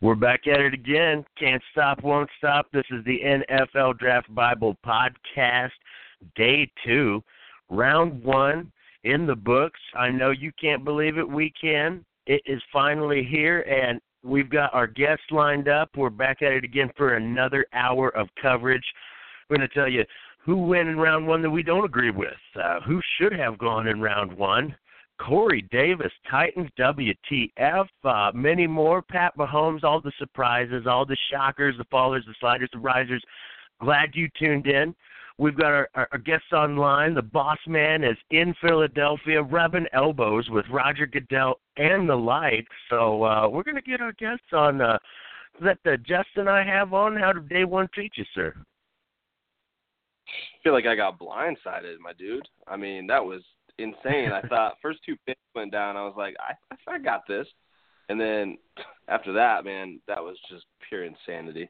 We're back at it again. Can't stop, won't stop. This is the NFL Draft Bible podcast, day two, round one in the books. I know you can't believe it. We can. It is finally here, and we've got our guests lined up. We're back at it again for another hour of coverage. We're going to tell you who went in round one that we don't agree with, uh, who should have gone in round one Corey Davis, Titans, WTF, uh, many more. Pat Mahomes, all the surprises, all the shockers, the fallers, the sliders, the risers. Glad you tuned in. We've got our, our, our guests online. The boss man is in Philadelphia, rubbing elbows with Roger Goodell and the like. So uh, we're going to get our guests on. Uh, that uh, Justin I have on. How did day one treat you, sir? I feel like I got blindsided, my dude. I mean, that was insane. I thought first two picks went down. I was like, I I got this, and then after that, man, that was just pure insanity.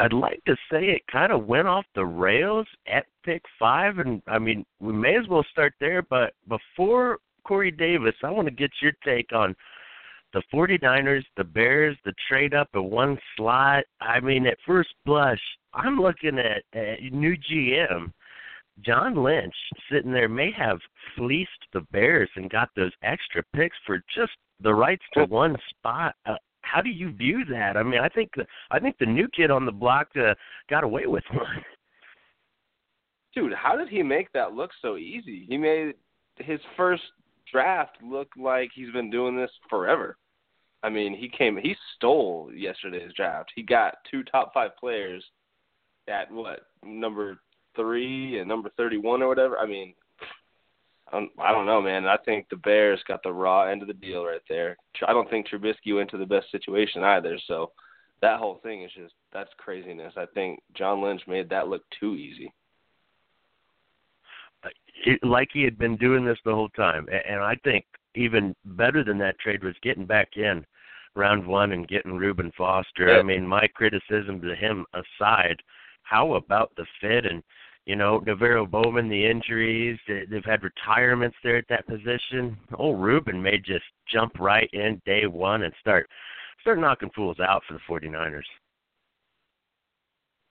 I'd like to say it kind of went off the rails at pick five, and I mean we may as well start there. But before Corey Davis, I want to get your take on the 49ers, the Bears, the trade up at one slot. I mean, at first blush, I'm looking at a new GM John Lynch sitting there may have fleeced the Bears and got those extra picks for just the rights to one spot. Uh, how do you view that? I mean, I think the, I think the new kid on the block uh, got away with one. Dude, how did he make that look so easy? He made his first draft look like he's been doing this forever. I mean, he came, he stole yesterday's draft. He got two top five players at what number three and number 31 or whatever. I mean, I don't know, man. I think the Bears got the raw end of the deal right there. I don't think Trubisky went to the best situation either. So that whole thing is just that's craziness. I think John Lynch made that look too easy. Uh, it, like he had been doing this the whole time, and I think even better than that trade was getting back in round one and getting Reuben Foster. Yeah. I mean, my criticism to him aside, how about the fit and you know, NaVorro Bowman, the injuries, they've had retirements there at that position. Old Reuben may just jump right in day one and start start knocking fools out for the 49ers.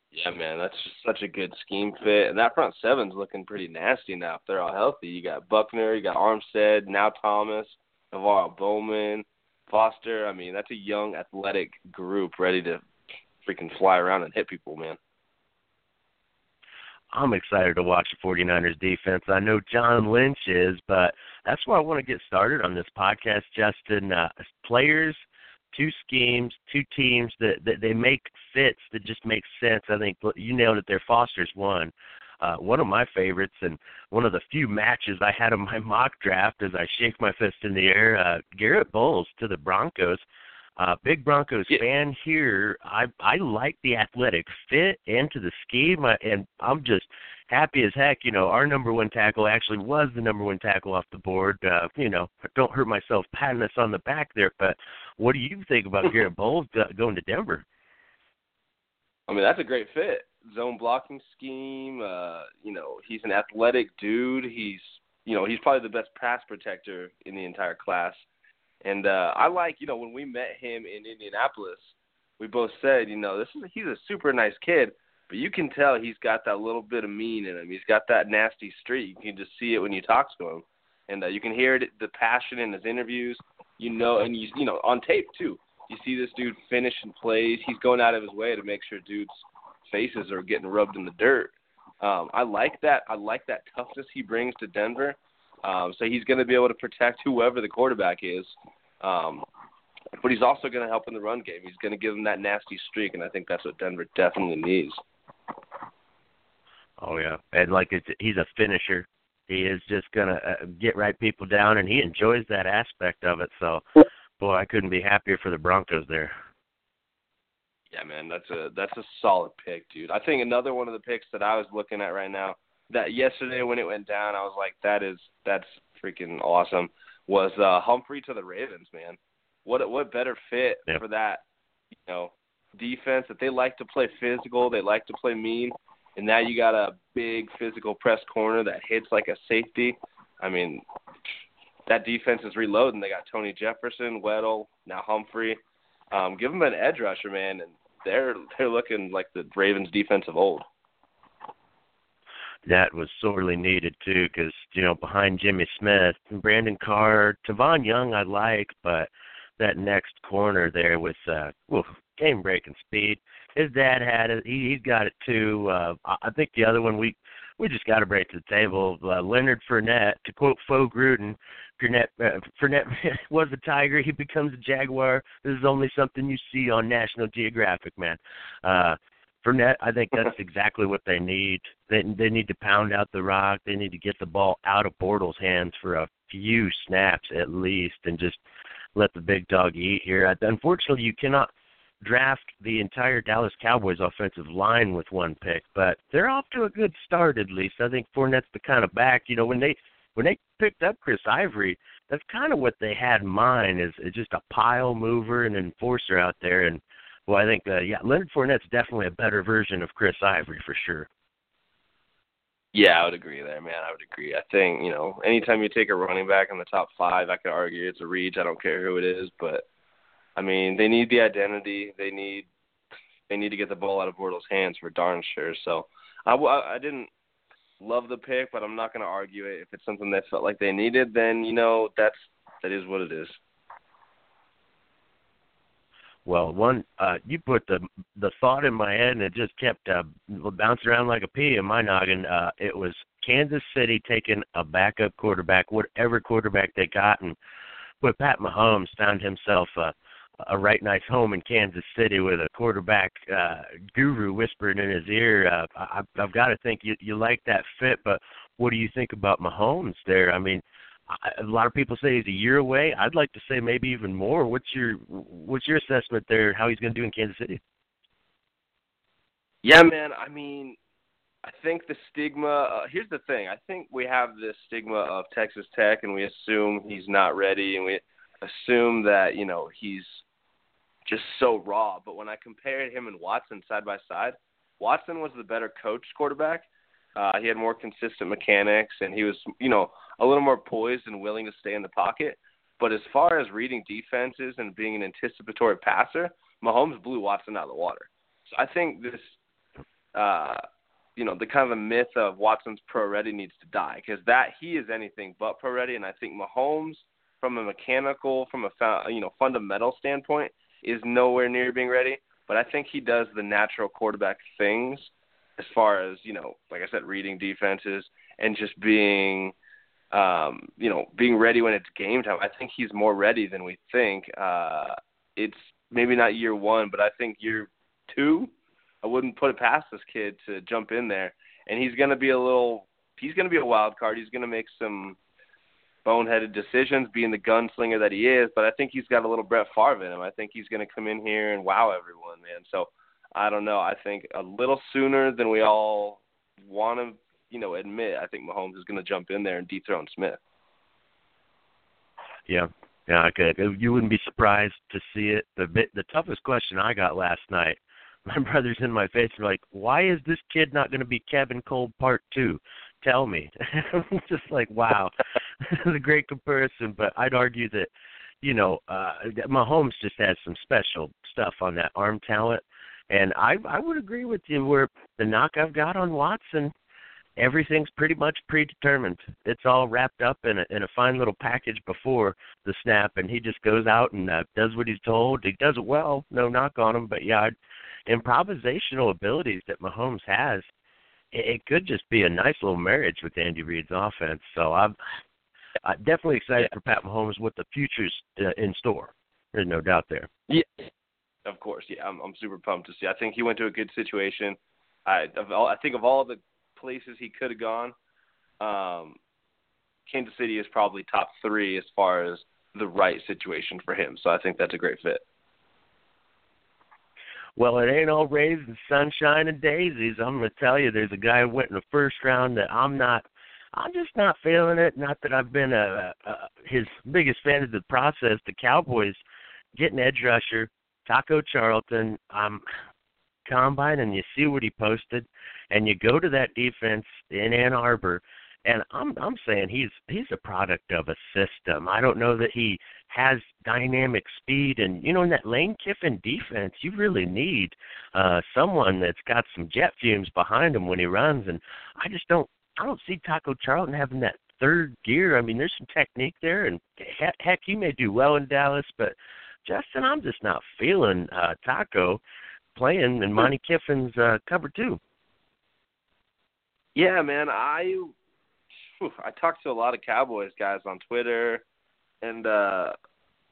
Yeah, man, that's just such a good scheme fit, and that front seven's looking pretty nasty now. If they're all healthy, you got Buckner, you got Armstead, now Thomas, NaVorro Bowman, Foster. I mean, that's a young, athletic group ready to freaking fly around and hit people, man. I'm excited to watch the 49ers defense. I know John Lynch is, but that's why I want to get started on this podcast, Justin. Uh, players, two schemes, two teams that, that they make fits that just make sense. I think you nailed it there. Foster's one. Uh, one of my favorites and one of the few matches I had in my mock draft as I shake my fist in the air. Uh, Garett Bolles to the Broncos. Uh, big Broncos yeah. fan here. I I like the athletic fit into the scheme, I, and I'm just happy as heck. You know, our number one tackle actually was the number one tackle off the board. Uh, you know, don't hurt myself patting us on the back there. But what do you think about Garett Bolles going to Denver? I mean, that's a great fit. Zone blocking scheme. Uh, you know, he's an athletic dude. He's you know he's probably the best pass protector in the entire class. And uh, I like, you know, when we met him in Indianapolis, we both said, you know, this is he's a super nice kid, but you can tell he's got that little bit of mean in him. He's got that nasty streak. You can just see it when you talk to him, and uh, you can hear it, the passion in his interviews. You know, and you you know on tape too. You see this dude finishing plays. He's going out of his way to make sure dudes' faces are getting rubbed in the dirt. Um, I like that. I like that toughness he brings to Denver. Um, so he's going to be able to protect whoever the quarterback is. Um, but he's also going to help in the run game. He's going to give them that nasty streak, and I think that's what Denver definitely needs. Oh yeah, and like it's, he's a finisher. He is just going to uh, get right people down, and he enjoys that aspect of it. So, boy, I couldn't be happier for the Broncos there. Yeah, man, that's a that's a solid pick, dude. I think another one of the picks that I was looking at right now that yesterday when it went down, I was like, that is that's freaking awesome. Was uh, Humphrey to the Ravens, man? What what better fit yep. for that? You know, defense that they like to play physical, they like to play mean, and now you got a big physical press corner that hits like a safety. I mean, that defense is reloading. They got Tony Jefferson, Weddle, now Humphrey. Um, give them an edge rusher, man, and they're they're looking like the Ravens defense of old. That was sorely needed too, because you know behind Jimmy Smith, Brandon Carr, Tavon Young, I like, but that next corner there with uh, game breaking speed. His dad had it. He he's got it too. Uh, I think the other one we we just got to break to the table. Uh, Leonard Fournette, to quote Faux Gruden, Fournette, uh, Fournette was a tiger. He becomes a jaguar. This is only something you see on National Geographic, man. Uh, Fournette, I think that's exactly what they need. They they need to pound out the rock. They need to get the ball out of Bortles' hands for a few snaps at least, and just let the big dog eat here. Unfortunately, you cannot draft the entire Dallas Cowboys offensive line with one pick, but they're off to a good start at least. I think Fournette's the kind of back, you know, when they when they picked up Chris Ivory, that's kind of what they had in mind is, is just a pile mover and enforcer out there. And well, I think uh, yeah, Leonard Fournette's definitely a better version of Chris Ivory for sure. Yeah, I would agree there, man. I would agree. I think you know, anytime you take a running back in the top five, I could argue it's a reach. I don't care who it is, but I mean, they need the identity. They need they need to get the ball out of Bortles' hands for darn sure. So I, I didn't love the pick, but I'm not going to argue it. If it's something that felt like they needed, then you know that's that is what it is. Well, one, uh, you put the the thought in my head, and it just kept uh, bouncing around like a pea in my noggin. Uh, it was Kansas City taking a backup quarterback, whatever quarterback they got, and with Pat Mahomes found himself uh, a right nice home in Kansas City with a quarterback uh, guru whispering in his ear. Uh, I, I've got to think you you like that fit, but what do you think about Mahomes there? I mean, I, a lot of people say he's a year away. I'd like to say maybe even more. What's your what's your assessment there? How he's going to do in Kansas City? Yeah, man. I mean, I think the stigma. Uh, here's the thing. I think we have this stigma of Texas Tech, and we assume he's not ready, and we assume that you know he's just so raw. But when I compared him and Watson side by side, Watson was the better coached quarterback. Uh, he had more consistent mechanics, and he was, you know, a little more poised and willing to stay in the pocket. But as far as reading defenses and being an anticipatory passer, Mahomes blew Watson out of the water. So I think this, uh, you know, the kind of the myth of Watson's pro ready needs to die because that he is anything but pro ready, and I think Mahomes, from a mechanical, from a you know fundamental standpoint, is nowhere near being ready. But I think he does the natural quarterback things as far as, you know, like I said, reading defenses and just being um, you know, being ready when it's game time. I think he's more ready than we think. Uh it's maybe not year one, but I think year two, I wouldn't put it past this kid to jump in there. And he's gonna be a little he's gonna be a wild card. He's gonna make some boneheaded decisions, being the gunslinger that he is. But I think he's got a little Brett Favre in him. I think he's going to come in here and wow everyone, man. So I don't know. I think a little sooner than we all want to, you know, admit. I think Mahomes is going to jump in there and dethrone Smith. Yeah, yeah, I could. You wouldn't be surprised to see it. The bit, the toughest question I got last night. My brother's in my face. Like, "Why is this kid not going to be Kevin Kolb Part Two? tell me. I'm just like, wow, this is a great comparison. But I'd argue that, you know, uh, Mahomes just has some special stuff on that arm talent, and I I would agree with you where the knock I've got on Watson, everything's pretty much predetermined. It's all wrapped up in a in a fine little package before the snap, and he just goes out and uh, does what he's told. He does it well, no knock on him, but yeah. I'd, improvisational abilities that Mahomes has it could just be a nice little marriage with Andy Reid's offense. So I'm, I'm definitely excited yeah. for Pat Mahomes what the future's uh, in store. There's no doubt there. Yeah, of course. Yeah, I'm I'm super pumped to see. I think he went to a good situation. I of all, I think of all the places he could have gone, um, Kansas City is probably top three as far as the right situation for him. So I think that's a great fit. Well, it ain't all rays and sunshine and daisies. I'm gonna tell you, there's a guy who went in the first round that I'm not. I'm just not feeling it. Not that I've been a, a his biggest fan of the process. The Cowboys getting edge rusher Taco Charlton. I'm combine and you see what he posted, and you go to that defense in Ann Arbor, and I'm I'm saying he's he's a product of a system. I don't know that he has dynamic speed, and you know in that Lane Kiffin defense, you really need uh someone that's got some jet fumes behind him when he runs, and I just don't I don't see Taco Charlton having that third gear. I mean, there's some technique there, and heck, heck he may do well in Dallas, but Justin, I'm just not feeling uh Taco playing in Monte Kiffin's uh, cover two. Yeah, man, I I talked to a lot of Cowboys guys on Twitter, and uh,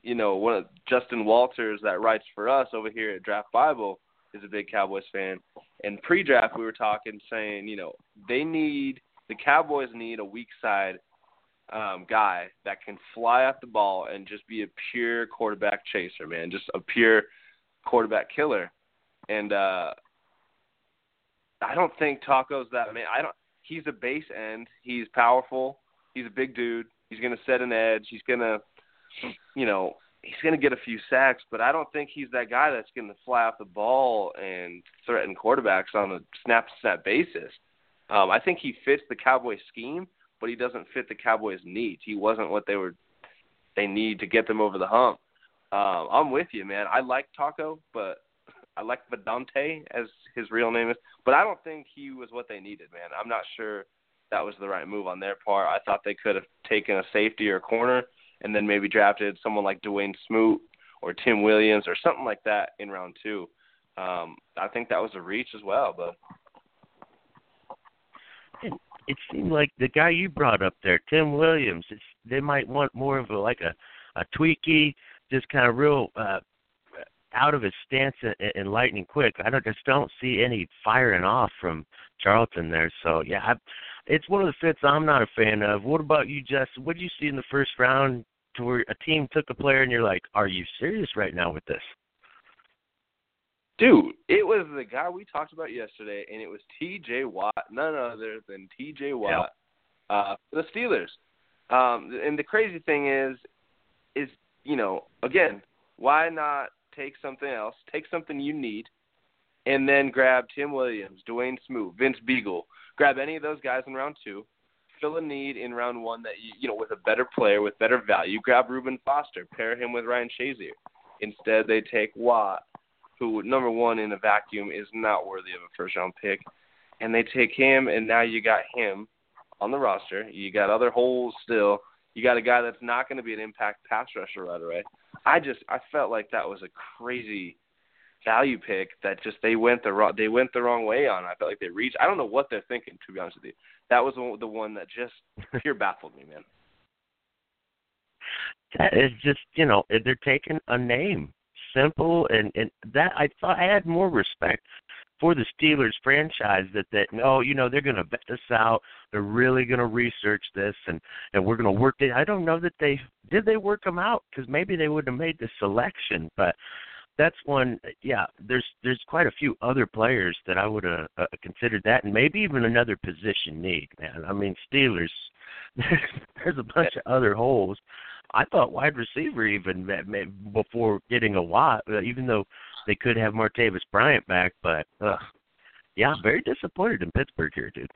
you know, one of Justin Walters that writes for us over here at Draft Bible is a big Cowboys fan. And pre-draft, we were talking, saying, you know, they need the Cowboys need a weak side um, guy that can fly off the ball and just be a pure quarterback chaser, man, just a pure quarterback killer. And uh, I don't think Taco's that man. I don't he's a base end. He's powerful. He's a big dude. He's to set an edge. He's to, you know, he's to get a few sacks, but I don't think he's that guy that's to fly off the ball and threaten quarterbacks on a snap to snap basis. Um, I think he fits the Cowboys scheme, but he doesn't fit the Cowboys' needs. He wasn't what they were they need to get them over the hump. Um, I'm with you, man. I like Taco, but I like Vidauntae as his real name is, but I don't think he was what they needed, man. I'm not sure that was the right move on their part. I thought they could have taken a safety or a corner and then maybe drafted someone like Dawuane Smoot or Tim Williams or something like that in round two. Um, I think that was a reach as well, but it seemed like the guy you brought up there, Tim Williams, it's, they might want more of a like a a tweaky, just kind of real uh, out of his stance and, and lightning quick. I don't just don't see any firing off from Charlton there. So yeah, I, it's one of the fits I'm not a fan of. What about you, Justin? What did you see in the first round to where a team took a player and you're like, are you serious right now with this? Dude, it was the guy we talked about yesterday, and it was T.J. Watt, none other than T.J. Watt, yep. uh, the Steelers. Um, and the crazy thing is, is you know, again, why not take something else, take something you need, and then grab Tim Williams, Dawuane Smoot, Vince Biegel, grab any of those guys in round two, fill a need in round one that you you know with a better player with better value. Grab Reuben Foster, pair him with Ryan Shazier. Instead, they take Watt, who number one in a vacuum is not worthy of a first round pick, and they take him, and now you got him on the roster. You got other holes still. You got a guy that's not going to be an impact pass rusher right away. I just I felt like that was a crazy value pick that just they went the wrong they went the wrong way on. I felt like they reached. I don't know what they're thinking to be honest with you. That was the one that just pure baffled me, man. That is just you know they're taking a name simple and and that I thought I had more respect for the Steelers franchise that that no, you know, they're going to vet this out. They're really going to research this, and and we're going to work it. I don't know that they did they work them out because maybe they would have made the selection, but that's one. Yeah, there's there's quite a few other players that I would have uh, considered that, and maybe even another position need. Man, I mean Steelers. There's, a bunch of other holes. I thought wide receiver even before getting a Watt, uh, even though they could have Martavis Bryant back, but uh, yeah, very disappointed in Pittsburgh here, dude.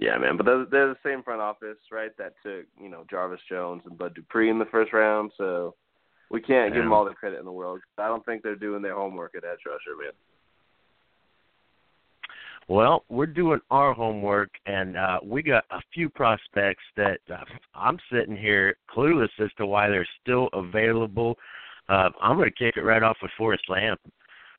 Yeah, man, but they're, they're the same front office, right? That took you know Jarvis Jones and Bud Dupree in the first round, so we can't yeah. give them all the credit in the world. I don't think they're doing their homework at edge rusher, man. Well, we're doing our homework, and uh, we got a few prospects that uh, I'm sitting here clueless as to why they're still available. Uh, I'm going to kick it right off with Forrest Lamp.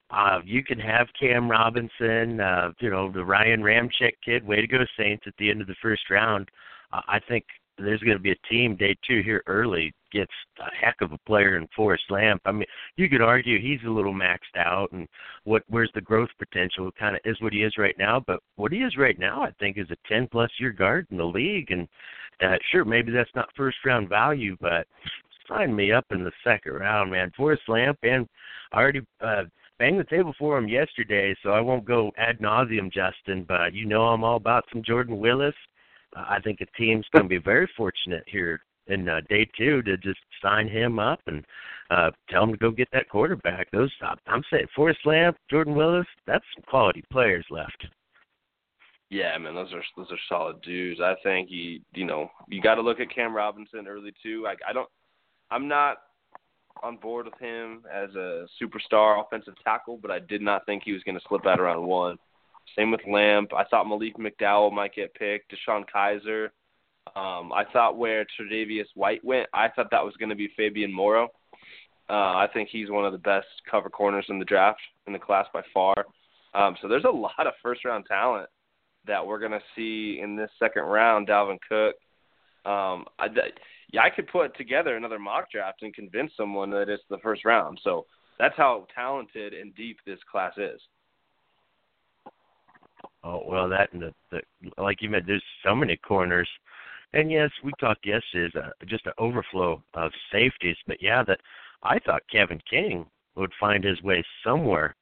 Uh, you can have Cam Robinson, uh, you know, the Ryan Ramczyk kid. Way to go, Saints! At the end of the first round, uh, I think there's going to be a team day two here early gets a heck of a player in Forrest Lamp. I mean, you could argue he's a little maxed out, and what where's the growth potential? Kind of is what he is right now, but what he is right now, I think, is a 10 plus year guard in the league. And uh, sure, maybe that's not first round value, but sign me up in the second round, man. Forrest Lamp, and I already uh, banged the table for him yesterday, so I won't go ad nauseum, Justin. But you know, I'm all about some Jordan Willis. I think a team's going to be very fortunate here in uh, day two to just sign him up and uh, tell him to go get that quarterback. Those I'm saying Forrest Lamp, Jordan Willis, that's some quality players left. Yeah, man, those are those are solid dudes. I think he, you know, you got to look at Cam Robinson early too. Like I don't, I'm not on board with him as a superstar offensive tackle, but I did not think he was going to slip out around one. Same with Lamp. I thought Malik McDowell might get picked. DeShone Kizer. Um, I thought where Tre'Davious White went, I thought that was going to be Fabian Moreau. Uh, I think he's one of the best cover corners in the draft in the class by far. Um, so there's a lot of first round talent that we're going to see in this second round. Dalvin Cook. Um, I, yeah, I could put together another mock draft and convince someone that it's the first round. So that's how talented and deep this class is. Oh well, that and the, the like you mentioned, there's so many corners, and yes, we talked yesterday is a, just an overflow of safeties. But yeah, that I thought Kevin King would find his way somewhere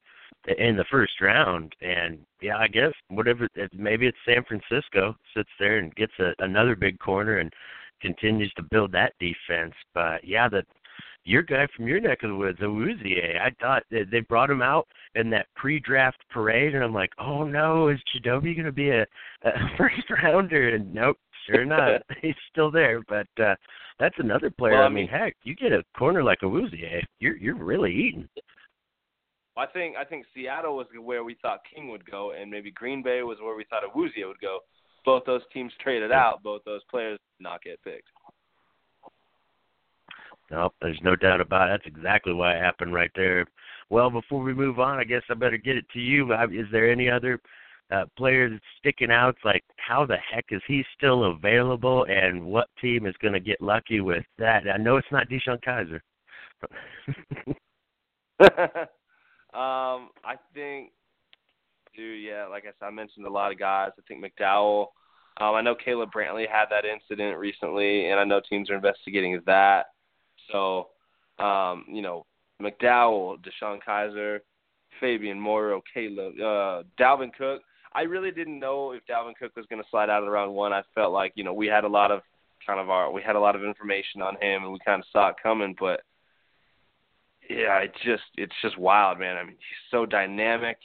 in the first round, and yeah, I guess whatever. Maybe it's San Francisco sits there and gets a, another big corner and continues to build that defense. But yeah, that your guy from your neck of the woods, Awuzie, I thought that they brought him out in that pre-draft parade, and I'm like, oh no, is Chidobe going to be a, a first rounder? And nope, sure not, he's still there. But uh that's another player. Well, I I mean, heck, you get a corner like Awuzie, you're you're really eating. I think I think Seattle was where we thought King would go, and maybe Green Bay was where we thought Awuzie would go. Both those teams traded out. Both those players did not get picked. No, there's no doubt about it. That's exactly what happened right there. Well, before we move on, I guess I better get it to you. Is there any other uh, player that's sticking out? It's like, how the heck is he still available, and what team is going to get lucky with that? I know it's not DeShone Kizer. um, I think, dude, yeah, like I said, I mentioned a lot of guys. I think McDowell. Um, I know Caleb Brantley had that incident recently, and I know teams are investigating that. So, um, you know, McDowell, DeShone Kizer, Fabian Moreau, Caleb, uh, Dalvin Cook. I really didn't know if Dalvin Cook was going to slide out of the round one. I felt like you know we had a lot of kind of our we had a lot of information on him and we kind of saw it coming, but yeah, it just it's just wild, man. I mean, he's so dynamic.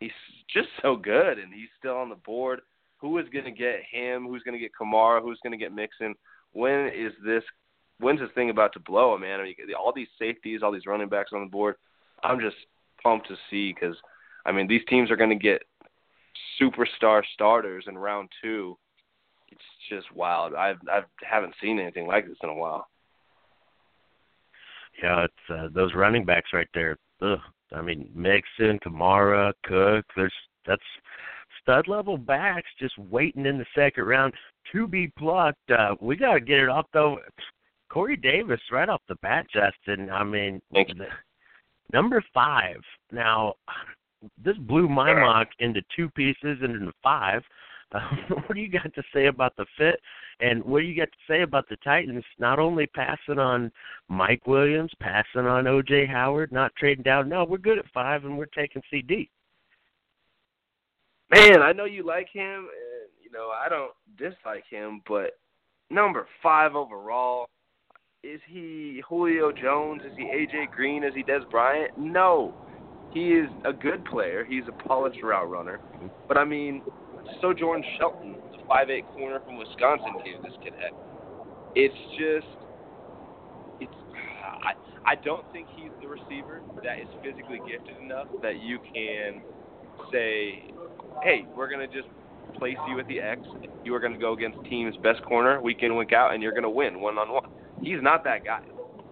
He's just so good, and he's still on the board. Who is going to get him? Who's going to get Kamara? Who's going to get Mixon? When is this when's this thing about to blow, man? I mean, all these safeties, all these running backs on the board. I'm just pumped to see because, I mean, these teams are going to get superstar starters in round two. It's just wild. I've I haven't seen anything like this in a while. Yeah, it's uh, those running backs right there. Ugh. I mean, Mixon, Kamara, Cook. There's that's stud level backs just waiting in the second round to be plucked. Uh, we got to get it off though. Corey Davis right off the bat, Justin. I mean, number five. Now, this blew my mock into two pieces and into five. What do you got to say about the fit, and what do you got to say about the Titans not only passing on Mike Williams, passing on O.J. Howard, not trading down? No, we're good at five, and we're taking CD. Man, I know you like him, and you know I don't dislike him, but number five overall is he Julio Jones? Is he AJ Green? Is he Dez Bryant? No. He is a good player. He's a polished route runner. But I mean, Sojourn Shelton, the five eight corner from Wisconsin, gave this kid head. It's just it's I I don't think he's the receiver that is physically gifted enough that you can say, Hey, we're gonna just place you at the X. You are to go against team's best corner week in, week out, and you're to win one on one he's not that guy.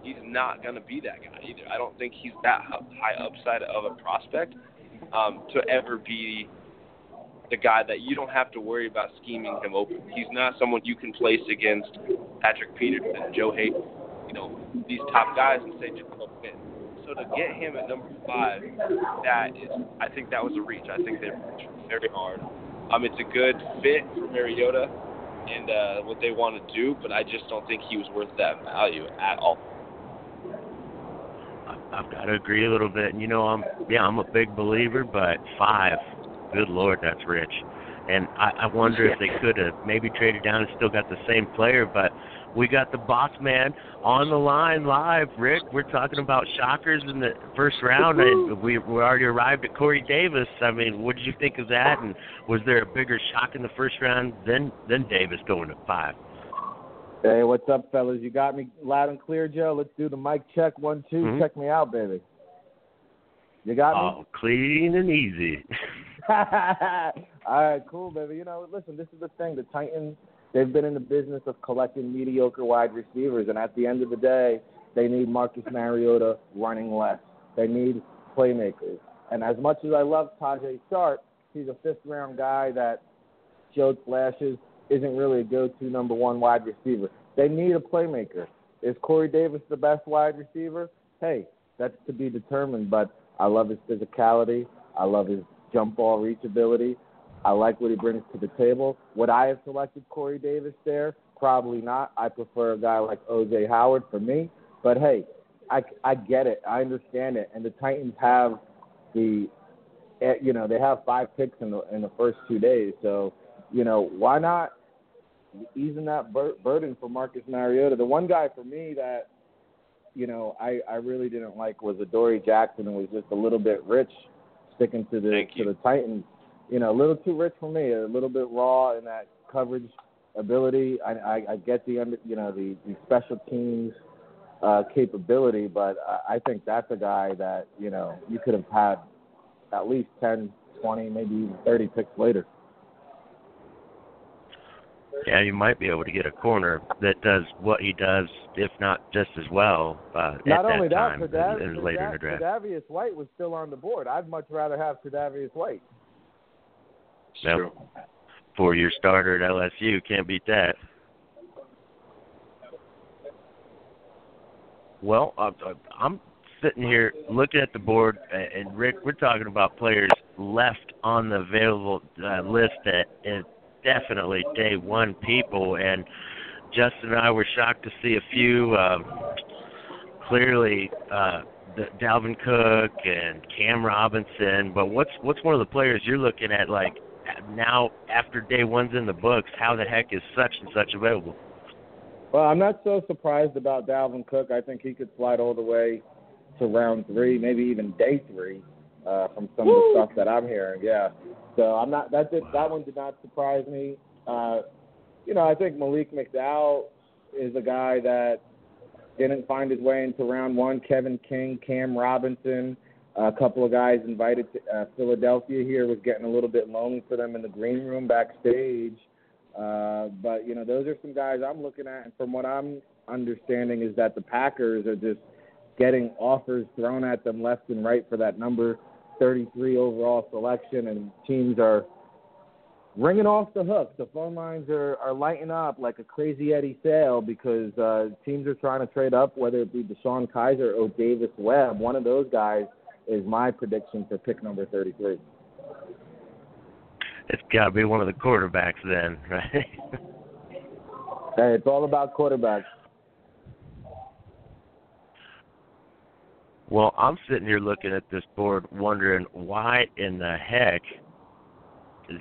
He's not going to be that guy either. I don't think he's that high upside of a prospect um, to ever be the guy that you don't have to worry about scheming him open. He's not someone you can place against Patrick Peterson, Joe Haden, you know, these top guys and say just go win. So to get him at number five, that is, I think that was a reach. I think they're very hard. Um, it's a good fit for Mariota and uh, what they want to do, but I just don't think he was worth that value at all. I've got to agree a little bit. And you know, I'm yeah, I'm a big believer, but five, good lord, that's rich. and I, I wonder if they could have maybe traded down and still got the same player. But we got the boss man on the line live. Rick, we're talking about shockers in the first round, and we we already arrived at Corey Davis. I mean, what did you think of that? And was there a bigger shock in the first round than than Davis going to five? Hey, what's up, fellas? You got me loud and clear, Joe. Let's do the mic check. One, 2 mm-hmm. Check me out, baby. You got me? Oh, clean and easy. All right, cool, baby. You know, listen, this is the thing. The Titans, they've been in the business of collecting mediocre wide receivers, and at the end of the day, they need Marcus Mariota running less. They need playmakers. And as much as I love Tajae Sharpe, he's a fifth round guy that showed flashes, isn't really a go to number one wide receiver. They need a playmaker. Is Corey Davis the best wide receiver? Hey, that's to be determined, but I love his physicality. I love his jump ball reachability. I like what he brings to the table. Would I have selected Corey Davis there? Probably not. I prefer a guy like OJ Howard for me. But hey, I, I get it. I understand it. And the Titans have the, eh, you know, they have five picks in the in the first two days. So, you know, why not easing that bur- burden for Marcus Mariota? The one guy for me that, you know, I I really didn't like was Adoree Jackson and was just a little bit rich sticking to the to the Titans. You know, a little too rich for me. A little bit raw in that coverage ability. I I, I get the under you know the the special teams uh, capability, but I, I think that's a guy that you know you could have had at least 10, 20, maybe even 30 picks later. Yeah, you might be able to get a corner that does what he does, if not just as well, uh, Not at only that that, time Tredav- and later in the draft. Tre'Davious White was still on the board. I'd much rather have Tre'Davious White. True. Four-year starter at LSU, can't beat that. Well, I'm sitting here looking at the board, and Rick, we're talking about players left on the available uh, list that is definitely day one people, and Justin and I were shocked to see a few. Um, clearly, uh, the Dalvin Cook and Cam Robinson, but what's what's one of the players you're looking at like now after day one's in the books? How the heck is such and such available? Well, I'm not so surprised about Dalvin Cook. I think he could slide all the way to round three, maybe even day three, uh, from some Woo. of the stuff that I'm hearing. Yeah. So I'm not that did, that one did not surprise me. Uh, you know, I think Malik McDowell is a guy that didn't find his way into round one. Kevin King, Cam Robinson, a couple of guys invited to uh, Philadelphia here was getting a little bit lonely for them in the green room backstage. Uh, but you know, those are some guys I'm looking at, and from what I'm understanding is that the Packers are just getting offers thrown at them left and right for that number 33 overall selection, and teams are ringing off the hook. The phone lines are, are lighting up like a crazy Eddie sale because uh, teams are trying to trade up, whether it be DeShone Kizer or Davis Webb. One of those guys is my prediction for pick number 33. It's got to be one of the quarterbacks then, right? Hey, it's all about quarterbacks. well, I'm sitting here looking at this board, wondering why in the heck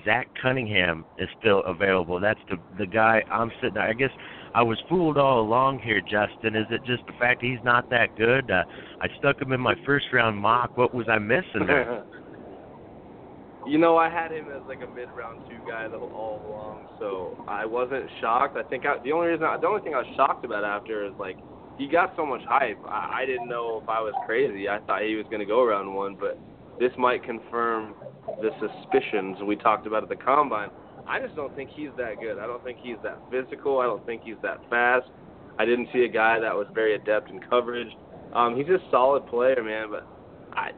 Zach Cunningham is still available. That's the the guy I'm sitting. I guess I was fooled all along here, Justin. Is it just the fact he's not that good? Uh, I stuck him in my first round mock. What was I missing there? you know, I had him as like a mid round two guy all along, so I wasn't shocked. I think I, the only reason, I, the only thing I was shocked about after is like he got so much hype. I, I didn't know if I was crazy. I thought he was going to go round one, but this might confirm the suspicions we talked about at the combine. I just don't think he's that good. I don't think he's that physical. I don't think he's that fast. I didn't see a guy that was very adept in coverage. Um, he's a solid player, man, but I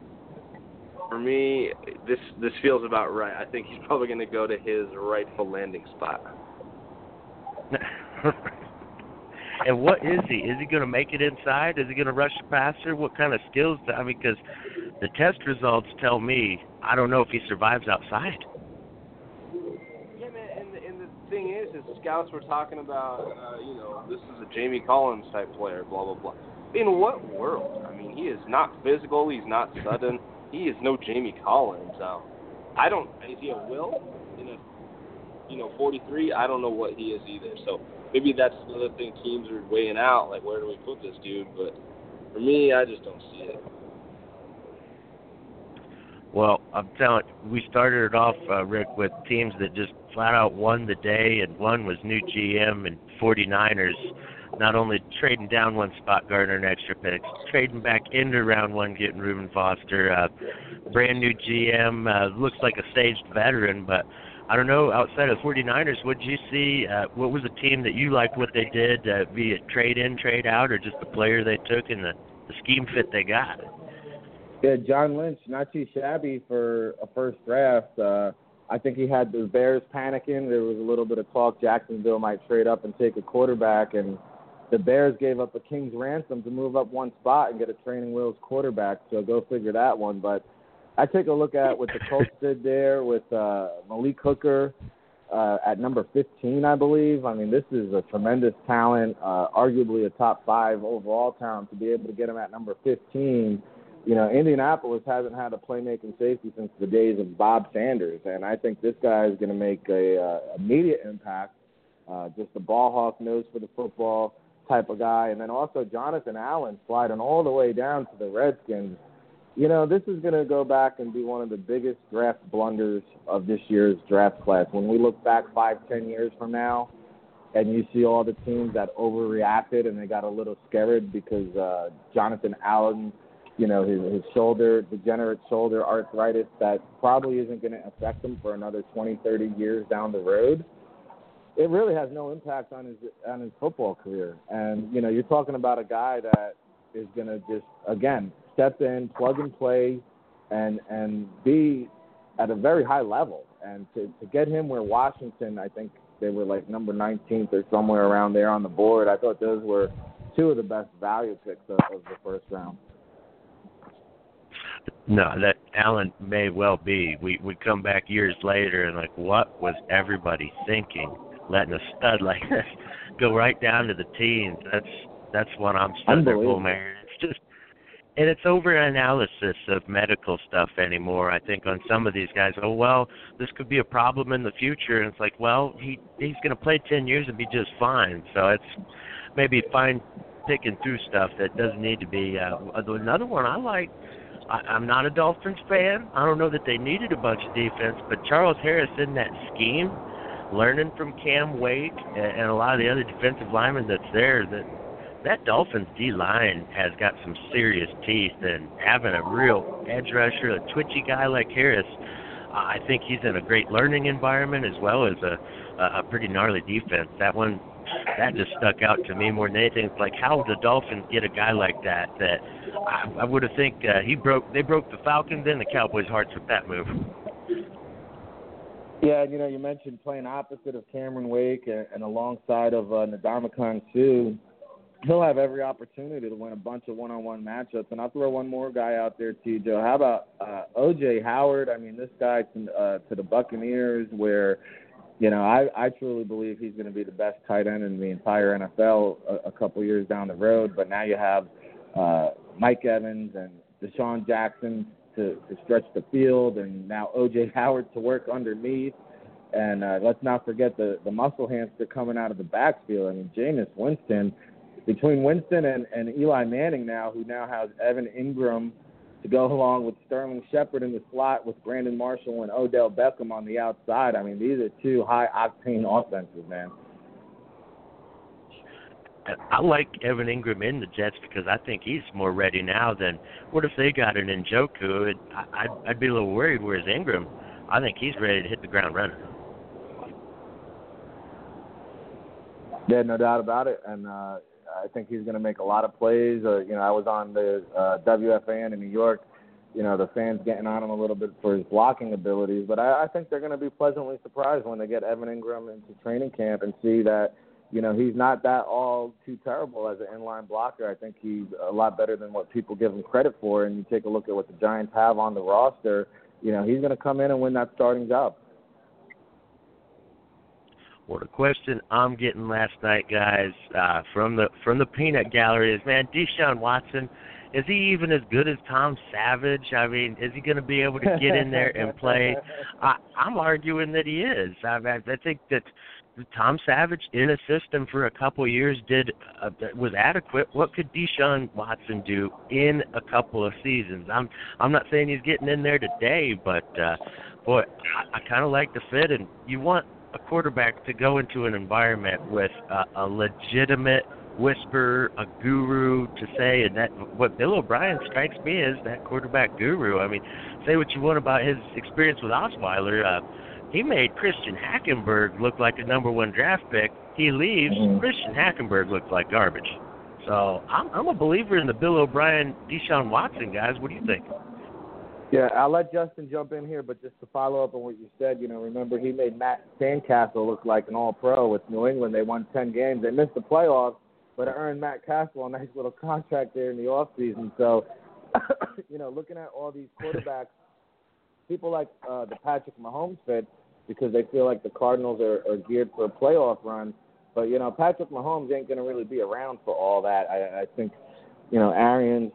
for me, this this feels about right. I think he's probably going to go to his rightful landing spot. and what is he? Is he going to make it inside? Is he going to rush the passer? What kind of skills? I mean, because the test results tell me I don't know if he survives outside. Yeah, man. And the, and the thing is, is scouts were talking about, uh, you know, this is a Jamie Collins type player, blah blah blah. In what world? I mean, he is not physical. He's not sudden. he is no Jamie Collins. Um, I don't. Is he a will in a you know 43, I don't know what he is either. So maybe that's another thing teams are weighing out, like where do we put this dude? But for me, I just don't see it. Well, I'm telling we started it off, uh, Rick, with teams that just flat out won the day, and one was new GM and 49ers. Not only trading down one spot, garnering extra picks, trading back into round one, getting Reuben Foster, uh, brand new GM, uh, looks like a staged veteran, but I don't know. Outside of 49ers, what did you see? Uh, what was a team that you liked what they did, uh, be it trade in, trade out, or just the player they took and the, the scheme fit they got? Yeah, John Lynch, not too shabby for a first draft. Uh, I think he had the Bears panicking. There was a little bit of talk Jacksonville might trade up and take a quarterback, and the Bears gave up a king's ransom to move up one spot and get a training wheels quarterback. So go figure that one. But I take a look at what the Colts did there with uh, Malik Hooker uh, at number 15, I believe. I mean, this is a tremendous talent, uh, arguably a top five overall talent. To be able to get him at number 15 you know, Indianapolis hasn't had a playmaking safety since the days of Bob Sanders, and I think this guy is going to make a uh, immediate impact. Uh, just a ball hawk nose for the football type of guy, and then also Jonathan Allen sliding all the way down to the Redskins. You know, this is going to go back and be one of the biggest draft blunders of this year's draft class. When we look back five, ten years from now, and you see all the teams that overreacted and they got a little scared because uh, Jonathan Allen you know, his, his shoulder, degenerate shoulder arthritis that probably isn't going to affect him for another 20, 30 years down the road. It really has no impact on his on his football career. And you know, you're talking about a guy that is going to just again step in, plug and play, and and be at a very high level. And to to get him where Washington, I think they were like number 19th or somewhere around there on the board. I thought those were two of the best value picks of, of the first round. No, that Allen may well be. We we come back years later and like, what was everybody thinking? Letting a stud like this go right down to the teens. That's that's what I'm stunned man. It's just and it's over analysis of medical stuff anymore. I think on some of these guys, oh well, this could be a problem in the future, and it's like, well, he he's going to play ten years and be just fine. So it's maybe fine picking through stuff that doesn't need to be. Uh, another one I like I, I'm not a Dolphins fan. I don't know that they needed a bunch of defense, but Charles Harris in that scheme, learning from Cam Wake and, and a lot of the other defensive linemen that's there, that that Dolphins D line has got some serious teeth, and having a real edge rusher, a twitchy guy like Harris, I think he's in a great learning environment as well as a a pretty gnarly defense. That one that just stuck out to me more than anything. It's like how the Dolphins get a guy like that that I, I would have think uh, he broke they broke the Falcons and the Cowboys' hearts with that move. Yeah, you know, you mentioned playing opposite of Cameron Wake and, and alongside of uh, Ndamukong Suh. He'll have every opportunity to win a bunch of one-on-one matchups. And I'll throw one more guy out there to you, Joe. How about uh, O.J. Howard? I mean, this guy to, uh, to the Buccaneers, where you know, I, I truly believe he's going to be the best tight end in the entire NFL a, a couple years down the road. But now you have uh, Mike Evans and DeSean Jackson to, to stretch the field, and now O.J. Howard to work underneath. And uh, let's not forget the, the muscle hamster coming out of the backfield. I mean, Jameis Winston, between Winston and, and Eli Manning now, who now has Evan Engram – to go along with Sterling Shepard in the slot with Brandon Marshall and Odell Beckham on the outside. I mean, these are two high octane offenses, man. I like Evan Engram in the Jets because I think he's more ready now than what if they got an Njoku? I'd, I'd be a little worried. Whereas Ingram? I think he's ready to hit the ground running. Yeah, no doubt about it. And uh, I think he's going to make a lot of plays. Uh, you know, I was on the uh, WFAN in New York. You know, the fans getting on him a little bit for his blocking abilities, but I, I think they're going to be pleasantly surprised when they get Evan Engram into training camp and see that, you know, he's not that all too terrible as an inline blocker. I think he's a lot better than what people give him credit for. And you take a look at what the Giants have on the roster. You know, he's going to come in and win that starting job. Well, the question I'm getting last night, guys, uh, from the from the peanut gallery is, man, Deshaun Watson, is he even as good as Tom Savage? I mean, is he going to be able to get in there and play? I, I'm arguing that he is. I, I, think that Tom Savage in a system for a couple years did uh, was adequate. What could Deshaun Watson do in a couple of seasons? I'm I'm not saying he's getting in there today, but uh, boy, I, I kind of like the fit, and you want a quarterback to go into an environment with a, a legitimate whisper, a guru to say, and that what Bill O'Brien strikes me as that quarterback guru. I mean, say what you want about his experience with Osweiler. Uh, he made Christian Hackenberg look like a number one draft pick. He leaves, mm-hmm. Christian Hackenberg looks like garbage. So I'm, I'm a believer in the Bill O'Brien, Deshaun Watson guys. What do you think? Yeah, I'll let Justin jump in here, but just to follow up on what you said, you know, remember he made Matt Sandcastle look like an All-Pro with New England. They won ten games. They missed the playoffs, but earned Matt Cassel a nice little contract there in the off season. So, you know, looking at all these quarterbacks, people like uh, the Patrick Mahomes fit because they feel like the Cardinals are, are geared for a playoff run. But you know, Patrick Mahomes ain't going to really be around for all that. I, I think, you know, Arians,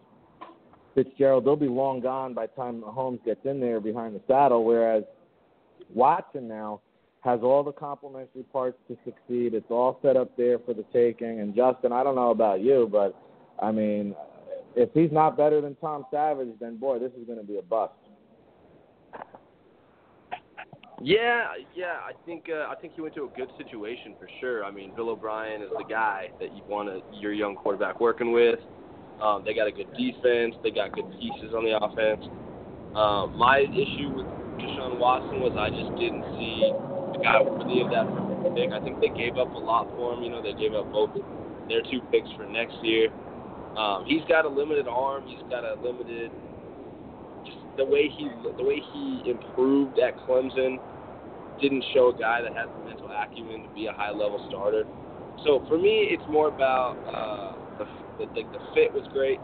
Fitzgerald, they'll be long gone by the time Mahomes gets in there behind the saddle. Whereas Watson now has all the complementary parts to succeed. It's all set up there for the taking. And Justin, I don't know about you, but I mean, if he's not better than Tom Savage, then boy, this is going to be a bust. Yeah, yeah, I think uh, I think he went to a good situation for sure. I mean, Bill O'Brien is the guy that you want your young quarterback working with. Um, they got a good defense. They got good pieces on the offense. Um, my issue with Deshaun Watson was I just didn't see the guy worthy of that pick. I think they gave up a lot for him. You know, they gave up both their two picks for next year. Um, he's got a limited arm. He's got a limited Just the way he the way he improved at Clemson didn't show a guy that has the mental acumen to be a high level starter. So for me, it's more about uh, the, the the fit was great.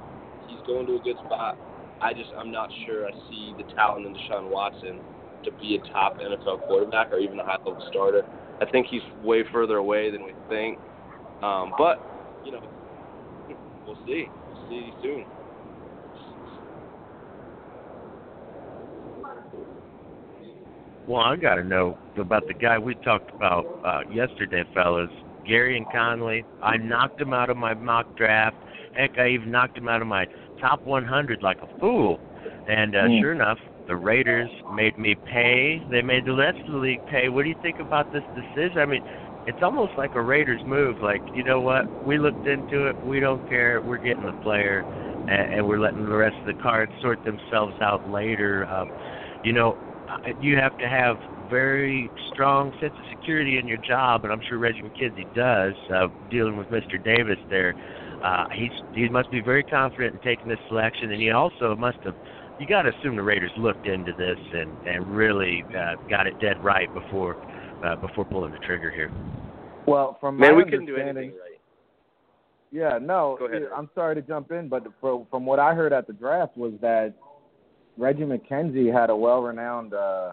He's going to a good spot. I just I'm not sure I see the talent in Deshaun Watson to be a top NFL quarterback or even a high level starter. I think he's way further away than we think. Um, but you know, we'll see. We'll see soon. Well, I got to know about the guy we talked about uh, yesterday, fellas. Gareon Conley. I knocked him out of my mock draft. Heck, I even knocked him out of my top 100 like a fool. And uh, mm. sure enough, the Raiders made me pay. They made the rest of the league pay. What do you think about this decision? I mean, it's almost like a Raiders move. Like, you know what? We looked into it. We don't care. We're getting the player, and, and we're letting the rest of the cards sort themselves out later. Um, you know, you have to have very strong sense of security in your job, and I'm sure Reggie McKenzie does. Uh, dealing with Mr. Davis there, uh, he's he must be very confident in taking this selection, and he also must have. You got to assume the Raiders looked into this and and really uh, got it dead right before uh, before pulling the trigger here. Well, from man, we couldn't do anything right. Yeah, no. Ahead, I'm sorry to jump in, but from, from what I heard at the draft was that Reggie McKenzie had a well-renowned uh,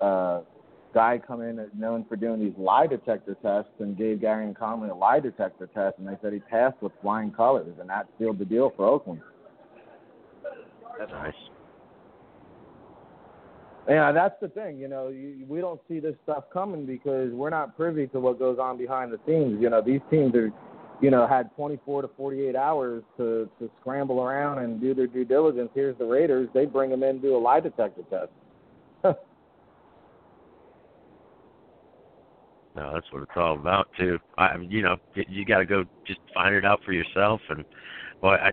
uh, guy come in known for doing these lie detector tests and gave Gareon Conley a lie detector test, and they said he passed with flying colors, and that sealed the deal for Oakland. That's nice. Yeah, that's the thing. You know, you, we don't see this stuff coming because we're not privy to what goes on behind the scenes. You know, these teams are you know, had 24 to 48 hours to to scramble around and do their due diligence. Here's the Raiders. They bring them in do a lie detector test. No, that's what it's all about too. I mean, you know, you got to go just find it out for yourself. And boy, I,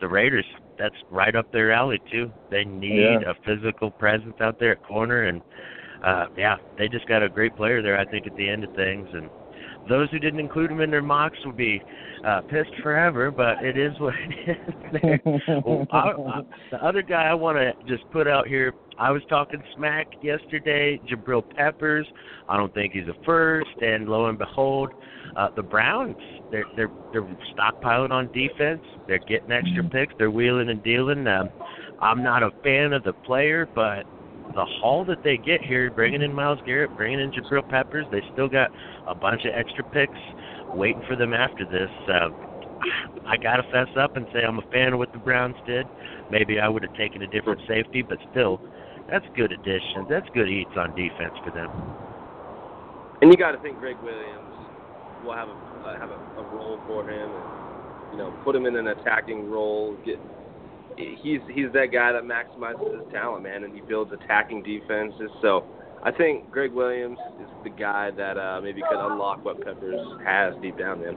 the Raiders, that's right up their alley too. They need yeah. a physical presence out there at corner, and uh yeah, they just got a great player there. I think at the end of things, and those who didn't include him in their mocks will be uh, pissed forever, but it is what it is. well, I, I, the other guy I want to just put out here, I was talking smack yesterday. Jabril Peppers, I don't think he's a first, and lo and behold, uh, the Browns they're they're they're stockpiling on defense. They're getting extra picks. They're wheeling and dealing. Um, I'm not a fan of the player, but the haul that they get here, bringing in Myles Garrett, bringing in Jabril Peppers, they still got a bunch of extra picks waiting for them after this. Uh, I gotta fess up and say I'm a fan of what the Browns did. Maybe I would have taken a different safety, but still, that's good addition. That's good eats on defense for them. And you got to think Gregg Williams will have a uh, have a, a role for him, and you know, put him in an attacking role. Get he's he's that guy that maximizes his talent, man, and he builds attacking defenses. So I think Gregg Williams is the guy that uh, maybe could unlock what Peppers has deep down, man.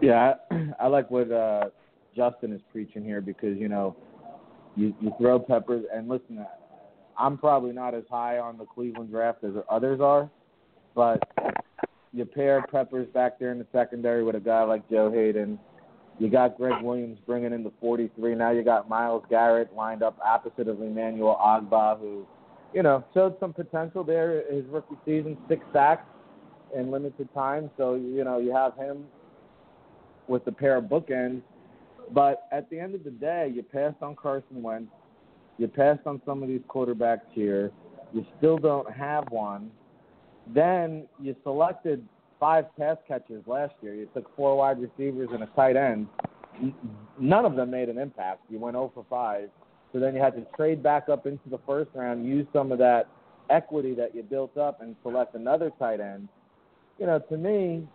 Yeah, I, I like what uh, Justin is preaching here because you know you you throw Peppers and listen. I'm probably not as high on the Cleveland draft as others are, but you pair Peppers back there in the secondary with a guy like Joe Haden you got Gregg Williams bringing in the 43. Now you got Myles Garrett lined up opposite of Emmanuel Ogbah, who, you know, showed some potential there his rookie season, six sacks in limited time. So, you know, you have him with a pair of bookends. But at the end of the day, you passed on Carson Wentz. You passed on some of these quarterbacks here. You still don't have one. Then you selected five pass catches last year. You took four wide receivers and a tight end. None of them made an impact. You went 0 for 5. So then you had to trade back up into the first round, use some of that equity that you built up, and select another tight end. You know, to me,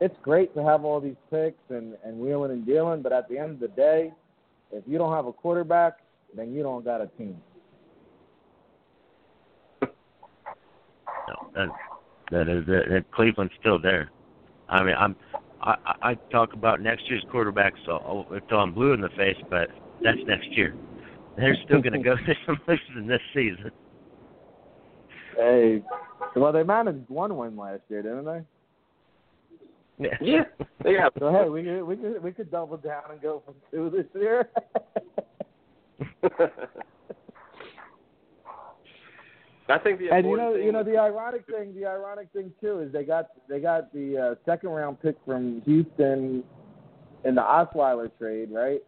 it's great to have all these picks and, and wheeling and dealing, but at the end of the day, if you don't have a quarterback, then you don't got a team. No, that is that, that Cleveland's still there. I mean, I'm I, I talk about next year's quarterback so until I'm blue in the face, but that's next year. They're still going to go through some in this season. Hey, well, they managed one win last year, didn't they? Yeah, yeah, yeah. So hey, we could we could we could double down and go for two this year. I think the and you know, you know, the ironic thing, the ironic thing too is they got they got the uh, second round pick from Houston in the Osweiler trade, right?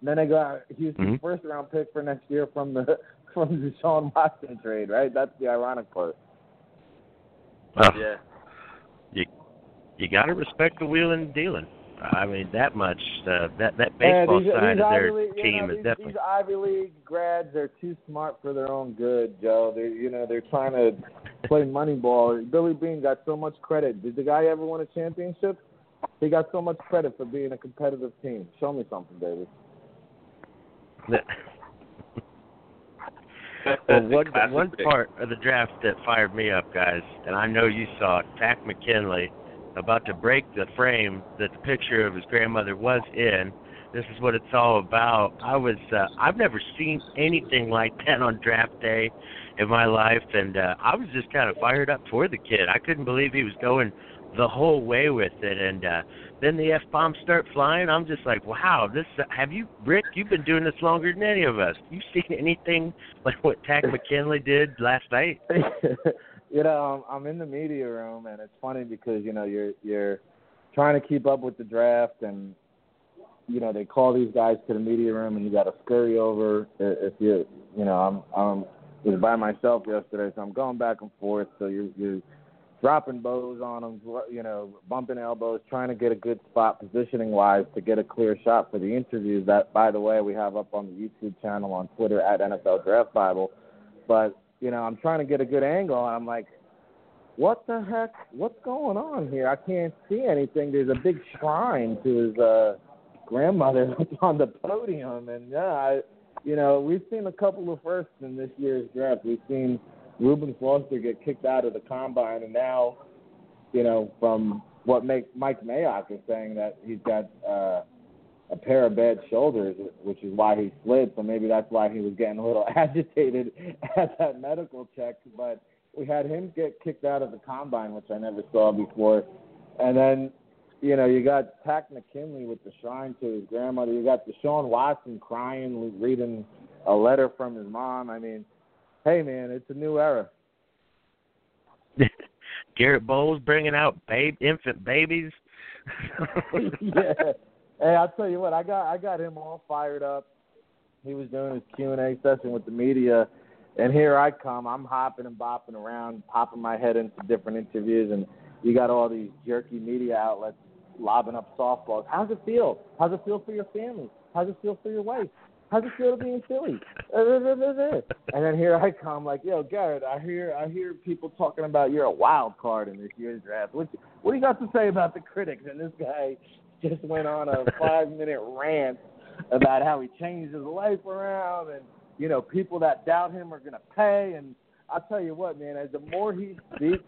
And then they got Houston's mm-hmm. first round pick for next year from the from the Sean Watson trade, right? That's the ironic part. Well, yeah. You you got to respect the wheeling and dealing. I mean that much. Uh, that that baseball these, side these of their League, team know, is these, definitely. These Ivy League grads, they're too smart for their own good, Joe. They're you know, they're trying to play Moneyball. Billy Beane got so much credit. Did the guy ever win a championship? He got so much credit for being a competitive team. Show me something, David. well, one, one part of the draft that fired me up, guys, and I know you saw it, Takk McKinley about to break the frame that the picture of his grandmother was in. This is what it's all about. I was uh, I've never seen anything like that on draft day in my life and uh I was just kind of fired up for the kid. I couldn't believe he was going the whole way with it and uh then the F bombs start flying. I'm just like, "Wow, this uh, have you Rick, you've been doing this longer than any of us. You seen anything like what Takk McKinley did last night?" you know, I'm, in the media room, and it's funny because you know you're you're trying to keep up with the draft, and you know they call these guys to the media room, and you got to scurry over. If you you know, I'm I'm was by myself yesterday, so I'm going back and forth. So you're you're dropping bows on them, you know, bumping elbows, trying to get a good spot positioning wise to get a clear shot for the interviews. That, by the way, we have up on the YouTube channel on Twitter at NFL Draft Bible. But you know, I'm trying to get a good angle, and I'm like, what the heck? What's going on here? I can't see anything. There's a big shrine to his uh, grandmother on the podium, and yeah, I, you know, we've seen a couple of firsts in this year's draft. We've seen Reuben Foster get kicked out of the combine, and now, you know, from what make, Mike Mayock is saying that he's got uh, a pair of bad shoulders, which is why he slid. So maybe that's why he was getting a little agitated at that medical check. But we had him get kicked out of the combine, which I never saw before. And then, you know, you got Takk McKinley with the shrine to his grandmother. You got Deshaun Watson crying, reading a letter from his mom. I mean, hey man, it's a new era. Garett Bolles bringing out babe, infant babies. yeah, Hey, I'll tell you what, I got I got him all fired up. He was doing his Q and A session with the media, and here I come. I'm hopping and bopping around, popping my head into different interviews, and you got all these jerky media outlets lobbing up softballs. How's it feel? How's it feel for your family? How's it feel for your wife? How's it feel to be in Philly? and then here I come, like, yo, Garett, I hear I hear people talking about you're a wild card in this year's draft. What what do you got to say about the critics? And this guy just went on a five minute rant about how he changed his life around and you know, people that doubt him are gonna pay and I'll tell you what, man, as the more he speaks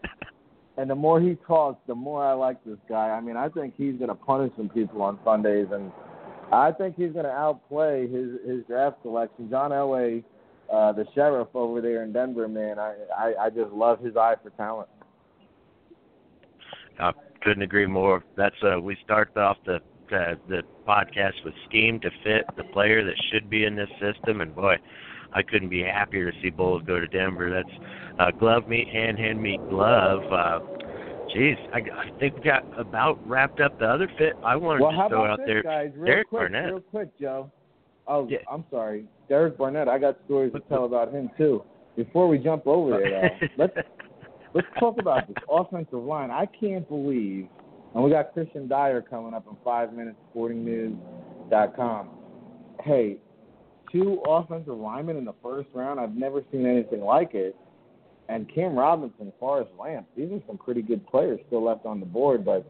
and the more he talks, the more I like this guy. I mean, I think he's gonna punish some people on Sundays and I think he's going to outplay his his draft selection. John Elway, uh, the sheriff over there in Denver, man, I, I I just love his eye for talent. I couldn't agree more. That's uh, we start off the uh, the podcast with scheme to fit the player that should be in this system, and boy, I couldn't be happier to see Bolles go to Denver. That's uh, glove meet, hand hand meet glove. Uh, Jeez, I, I think we got about wrapped up the other fit. I wanted well, to throw out this, there. Guys, real Derek quick, Barnett. Real quick, Joe. Oh, yeah. I'm sorry, Derek Barnett. I got stories to tell about him too. Before we jump over there, though, let's let's talk about this offensive line. I can't believe, and we got Kristian Dyer coming up in five minutes. SportingNews.com. Hey, two offensive linemen in the first round. I've never seen anything like it and Cam Robinson, Forrest Lamp. These are some pretty good players still left on the board, but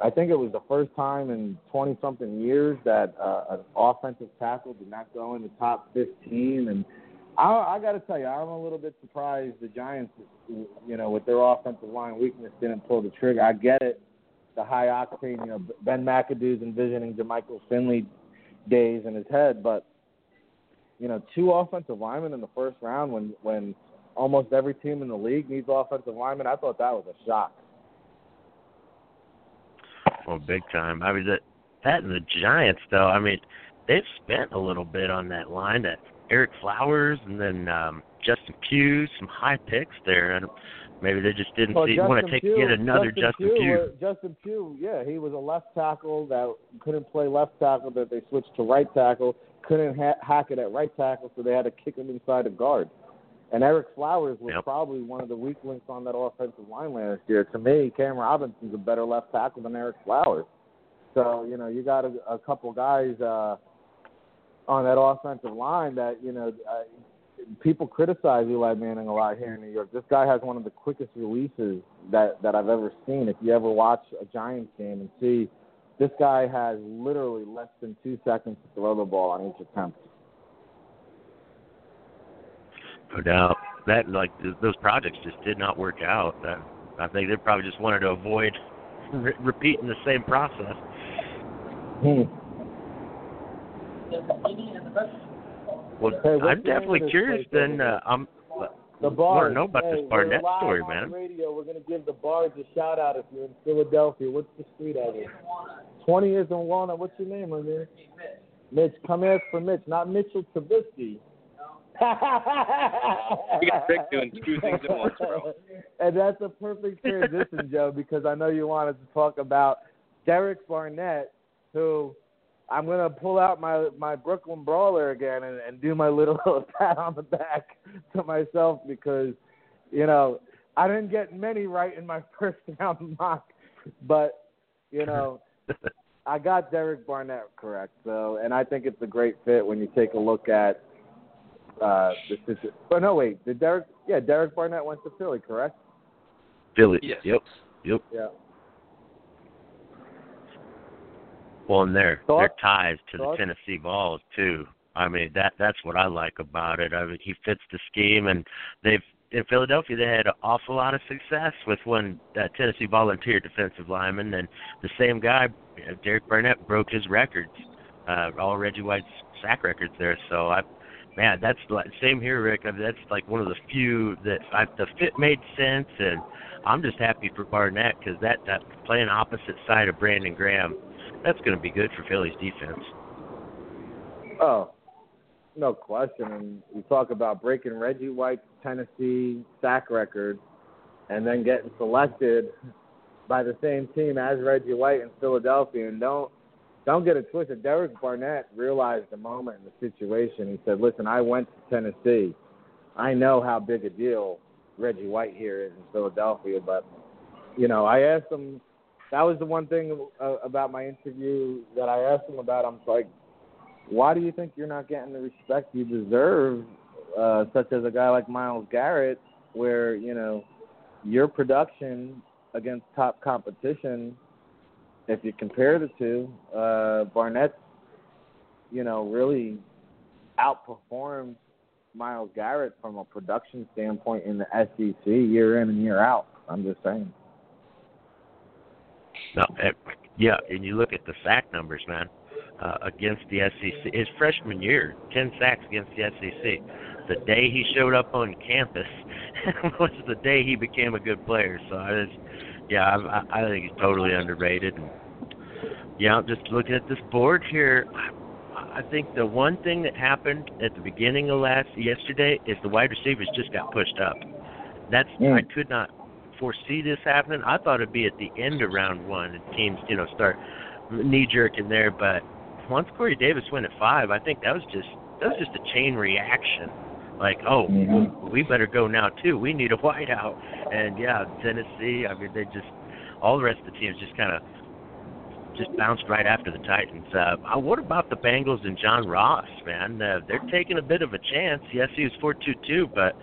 I think it was the first time in 20 something years that uh, an offensive tackle did not go in the top 15. And I, I got to tell you, I'm a little bit surprised the Giants, you know, with their offensive line weakness, didn't pull the trigger. I get it, the high octane, you know, Ben McAdoo's envisioning Jermichael Finley days in his head, but you know, two offensive linemen in the first round when when almost every team in the league needs offensive linemen. I thought that was a shock. Well, big time. I mean that that and the Giants though. I mean they've spent a little bit on that line. That Ereck Flowers and then um, Justin Pugh, some high picks there, and maybe they just didn't well, see, want to take Pugh, get another Justin, Justin Pugh. Pugh. Was, Justin Pugh, yeah, he was a left tackle that couldn't play left tackle. That they switched to right tackle. Couldn't ha- hack it at right tackle, so they had to kick him inside a guard. And Ereck Flowers was yep. probably one of the weak links on that offensive line last year. To me, Cam Robinson's a better left tackle than Ereck Flowers. So, you know, you got a, a couple guys uh, on that offensive line that, you know, uh, people criticize Eli Manning a lot here in New York. This guy has one of the quickest releases that, that I've ever seen. If you ever watch a Giants game and see this guy has literally less than two seconds to throw the ball on each attempt. No doubt. That like those projects just did not work out. That I think they probably just wanted to avoid re- repeating the same process. Hmm. Well, Hey, I'm definitely curious. place Then uh, I'm The want Bards. to know about hey, this Barnett we're live story, on man. The radio. We're going to give the bars a shout out if you're in Philadelphia. What's the street address? 20 years in Walnut. What's your name, my man? Mitch. Come ask for Mitch, not Mitchell Trubisky. We got Rick doing two things at once, bro. and that's a perfect transition, Joe, because I know you wanted to talk about Derek Barnett, who I'm gonna pull out my my Brooklyn brawler again and, and do my little pat on the back to myself because, you know, I didn't get many right in my first round mock, but you know, I got Derek Barnett correct. So, and I think it's a great fit when you take a look at uh the situ- Oh no, wait, did Derek? Yeah, Derek Barnett went to Philly, correct? Philly. Yes. Yep. Yep. Yeah. Well, and their their ties to the Tennessee Vols too. I mean that that's what I like about it. I mean he fits the scheme, and they've in Philadelphia they had an awful lot of success with one uh, Tennessee volunteer defensive lineman, and the same guy, uh, Derek Barnett, broke his records, uh, all Reggie White's sack records there. So I, man, that's like same here, Rick. I mean, that's like one of the few that I, the fit made sense, and I'm just happy for Barnett because that that playing opposite side of Brandon Graham that's going to be good for Philly's defense. Oh, no question. And you talk about breaking Reggie White's Tennessee sack record and then getting selected by the same team as Reggie White in Philadelphia. And don't don't get it twisted. Derek Barnett realized the moment in the situation. He said, "Listen, I went to Tennessee. I know how big a deal Reggie White here is in Philadelphia, but you know, I asked him that was the one thing uh, about my interview that I asked him about. I'm like, why do you think you're not getting the respect you deserve, uh, such as a guy like Myles Garrett, where you know your production against top competition, if you compare the two, uh, Barnett, you know, really outperformed Myles Garrett from a production standpoint in the SEC year in and year out. I'm just saying. No, eh, yeah, and you look at the sack numbers, man, uh, against the SEC. His freshman year, ten sacks against the SEC. The day he showed up on campus was the day he became a good player. So I just, yeah, I, I think he's totally underrated. And, yeah, just looking at this board here, I think the one thing that happened at the beginning of last yesterday is the wide receivers just got pushed up. That's mm. I could not foresee this happening. I thought it'd be at the end of round one and teams, you know, start knee jerking there. But once Corey Davis went at five, I think that was just that was just a chain reaction. Like, oh, mm-hmm. we better go now too. We need a wideout. And yeah, Tennessee. I mean, they just all the rest of the teams just kind of just bounced right after the Titans. Uh, uh, what about the Bengals and John Ross, man? Uh, they're taking a bit of a chance. Yes, he was four two two, but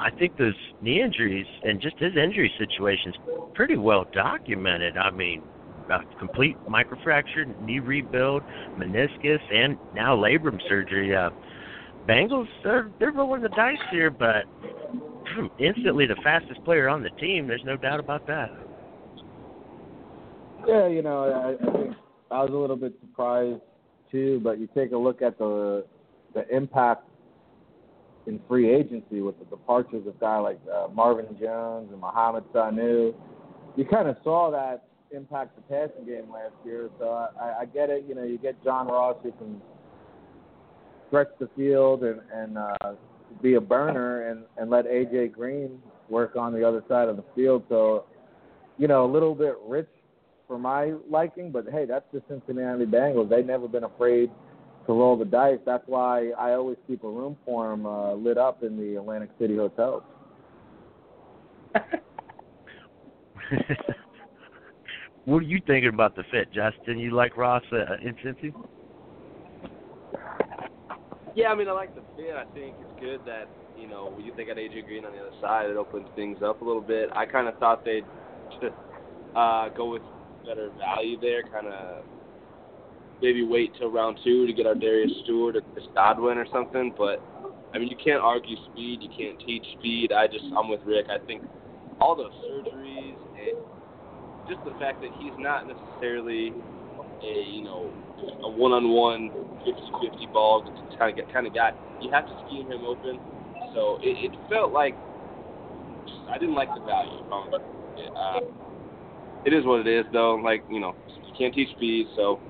I think those knee injuries and just his injury situation is pretty well documented. I mean, a complete microfracture, knee rebuild, meniscus, and now labrum surgery. Uh, Bengals, they're, they're rolling the dice here, but instantly the fastest player on the team. There's no doubt about that. Yeah, you know, I, I think I was a little bit surprised too, but you take a look at the the impact in free agency with the departures of guys like uh, Marvin Jones and Mohamed Sanu. You kind of saw that impact the passing game last year. So I, I get it. You know, you get John Ross who can stretch the field and and uh, be a burner, and and let AJ Green work on the other side of the field. So, you know, a little bit rich for my liking, but hey, that's the Cincinnati Bengals. They've never been afraid to roll the dice. That's why I always keep a room for them uh, lit up in the Atlantic City hotels. what are you thinking about the fit, Justin? You like Ross uh, in Cincy? Yeah, I mean, I like the fit. I think it's good that you know when you think got AJ Green on the other side, it opens things up a little bit. I kind of thought they'd uh, go with better value there, kind of maybe wait till round two to get ArDarius Stewart or Chris Godwin or something. But I mean, you can't argue speed. You can't teach speed. I just I'm with Rick. I think all those surgeries and just the fact that he's not necessarily a you know a one-on-one 50-50 ball kind of kind of guy. You have to scheme him open. So it, it felt like I didn't like the value. Um, uh, it is what it is, though. Like you know, you can't teach speed, so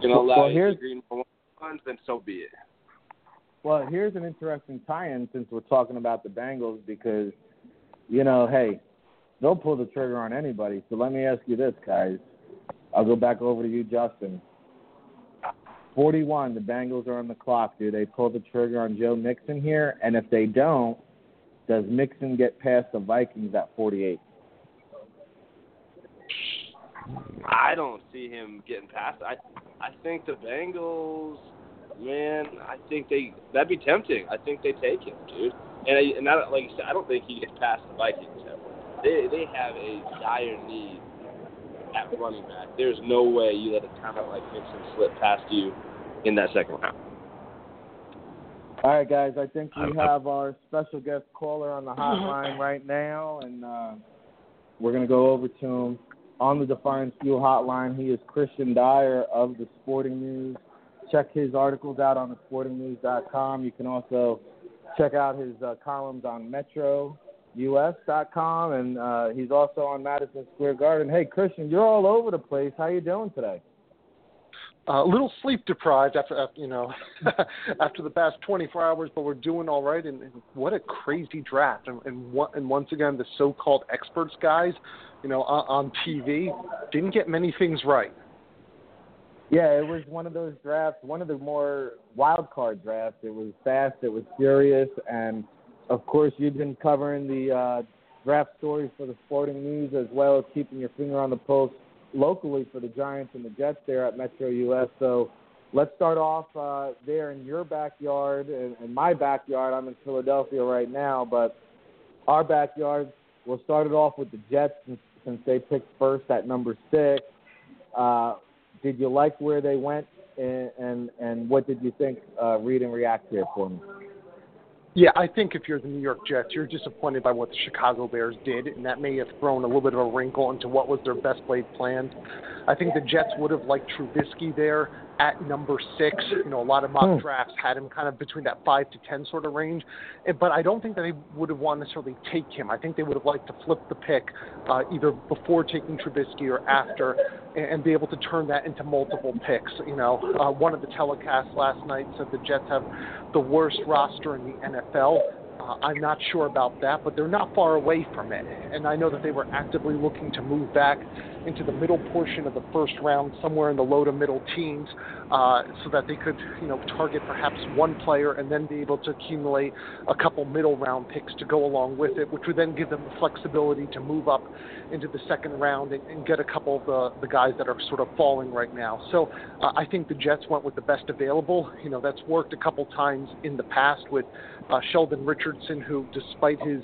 going to allow well, to green for one then so be it. Well, here's an interesting tie-in since we're talking about the Bengals because, you know, hey, they'll pull the trigger on anybody. So let me ask you this, guys. I'll go back over to you, Justin. 41, the Bengals are on the clock. Do they pull the trigger on Joe Mixon here? And if they don't, does Mixon get past the Vikings at 48? I don't see him getting past. I I think the Bengals, man. I think they that'd be tempting. I think they take him, dude. And I, and I, like you said, I don't think he gets past the Vikings. They they have a dire need at running back. There's no way you let a talent like Mixon slip past you in that second round. All right, guys. I think we have our special guest caller on the hotline right now, and uh, we're gonna go over to him on the Defiance Fuel hotline. He is Kristian Dyer of the Sporting News. Check his articles out on thesportingnews.com. You can also check out his uh, columns on MetroUS.com, and uh, he's also on Madison Square Garden. Hey, Kristian, you're all over the place. How you doing today? A little sleep deprived after, after you know after the past 24 hours, but we're doing all right. And, and what a crazy draft! And, and, and once again, the so-called experts guys you know, on, on TV, didn't get many things right. Yeah, it was one of those drafts, one of the more wild card drafts. It was fast, it was furious, and of course, you've been covering the uh, draft stories for the Sporting News, as well as keeping your finger on the pulse locally for the Giants and the Jets there at Metro US. So let's start off uh, there in your backyard and, and my backyard. I'm in Philadelphia right now, but our backyard. We'll start it off with the Jets since, since they picked first at number six. Uh, did you like where they went, and and, and what did you think? Uh, read and react here for me. Yeah, I think if you're the New York Jets, you're disappointed by what the Chicago Bears did, and that may have thrown a little bit of a wrinkle into what was their best laid plan. I think the Jets would have liked Trubisky there at number six. You know, a lot of mock hmm. drafts had him kind of between that five to ten sort of range, but I don't think that they would have wanted to necessarily take him. I think they would have liked to flip the pick uh, either before taking Trubisky or after, and, and be able to turn that into multiple picks. You know, uh, one of the telecasts last night said the Jets have the worst roster in the NFL. Uh, I'm not sure about that, but they're not far away from it. And I know that they were actively looking to move back into the middle portion of the first round, somewhere in the low to middle teens, uh, so that they could, you know, target perhaps one player and then be able to accumulate a couple middle round picks to go along with it, which would then give them the flexibility to move up into the second round and, and get a couple of the, the guys that are sort of falling right now. So uh, I think the Jets went with the best available. You know, that's worked a couple times in the past with uh, Sheldon Richardson, who, despite his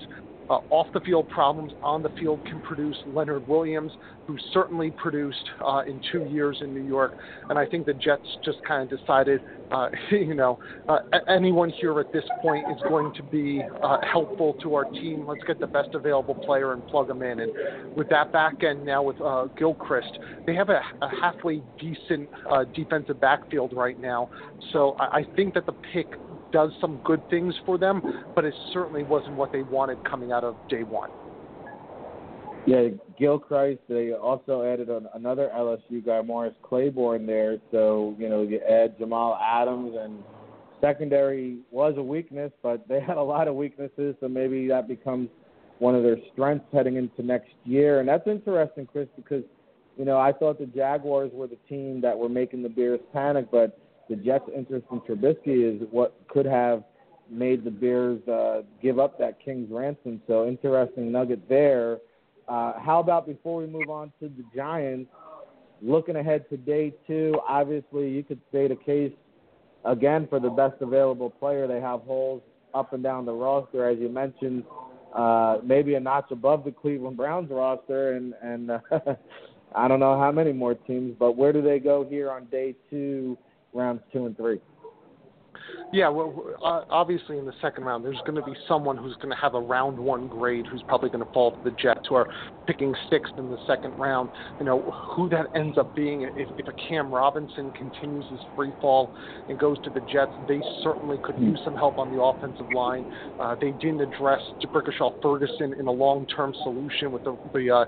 uh, off the field problems on the field can produce Leonard Williams, who certainly produced uh, in two years in New York. And I think the Jets just kind of decided, uh, you know, uh, anyone here at this point is going to be uh, helpful to our team. Let's get the best available player and plug them in. And with that back end now with uh, Gilchrist, they have a, a halfway decent uh, defensive backfield right now. So I, I think that the pick does some good things for them, but it certainly wasn't what they wanted coming out of day one. Yeah, Gilchrist. They also added an, another LSU guy, Morris Claiborne, there. So you know you add Jamal Adams, and secondary was a weakness, but they had a lot of weaknesses. So maybe that becomes one of their strengths heading into next year. And that's interesting, Chris, because you know I thought the Jaguars were the team that were making the Bears panic, but the Jets' interest in Trubisky is what could have made the Bears uh, give up that King's ransom. So interesting nugget there. Uh, how about before we move on to the Giants, looking ahead to day two, obviously you could state a case again for the best available player. They have holes up and down the roster, as you mentioned, uh, maybe a notch above the Cleveland Browns roster, and and uh, I don't know how many more teams, but where do they go here on day two? Rounds two and three. Yeah, well, uh, obviously in the second round, there's going to be someone who's going to have a round one grade who's probably going to fall to the Jets who are picking sixth in the second round. You know, who that ends up being, if, if a Cam Robinson continues his free fall and goes to the Jets, they certainly could use some help on the offensive line. Uh, they didn't address D'Brickashaw Ferguson in a long term solution with the, the uh,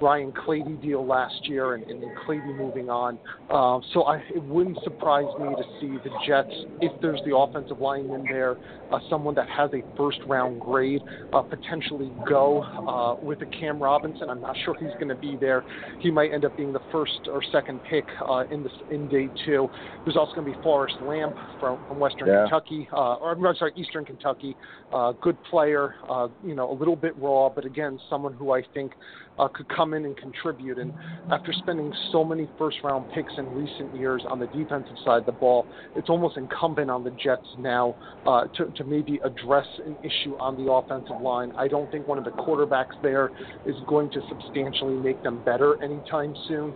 Ryan Clady deal last year and, and Clady moving on. Uh, so I, it wouldn't surprise me to see the Jets, if there's the offensive lineman there, uh, someone that has a first round grade, uh, potentially go uh, with a Cam Robinson. I'm not sure he's going to be there. He might end up being the first or second pick uh, in this in day two. There's also going to be Forrest Lamp from, from Western yeah. Kentucky, uh, or I'm sorry, Eastern Kentucky. Uh, good player, uh, you know, a little bit raw, but again, someone who I think uh, could come in and contribute. And after spending so many first round picks in recent years on the defensive side of the ball, it's almost incumbent on the Jets now uh, to, to maybe address an issue on the offensive line. I don't think one of the quarterbacks there is going to substantially make them better anytime soon.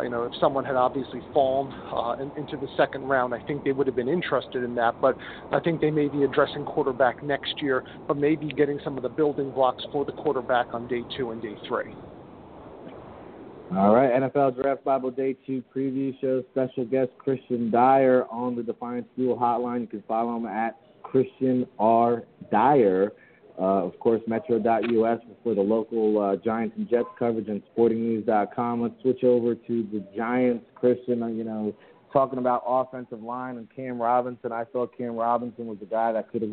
You know, if someone had obviously fallen uh, in, into the second round, I think they would have been interested in that. But I think they may be addressing quarterback next year, but maybe getting some of the building blocks for the quarterback on day two and day three. All right, NFL Draft Bible Day 2 preview show. Special guest Kristian Dyer on the Defiance Fuel Hotline. You can follow him at Kristian R. Dyer. Uh, of course, Metro.us for the local uh, Giants and Jets coverage and SportingNews.com. Let's switch over to the Giants. Kristian, uh, you know, talking about offensive line and Cam Robinson. I thought Cam Robinson was the guy that could have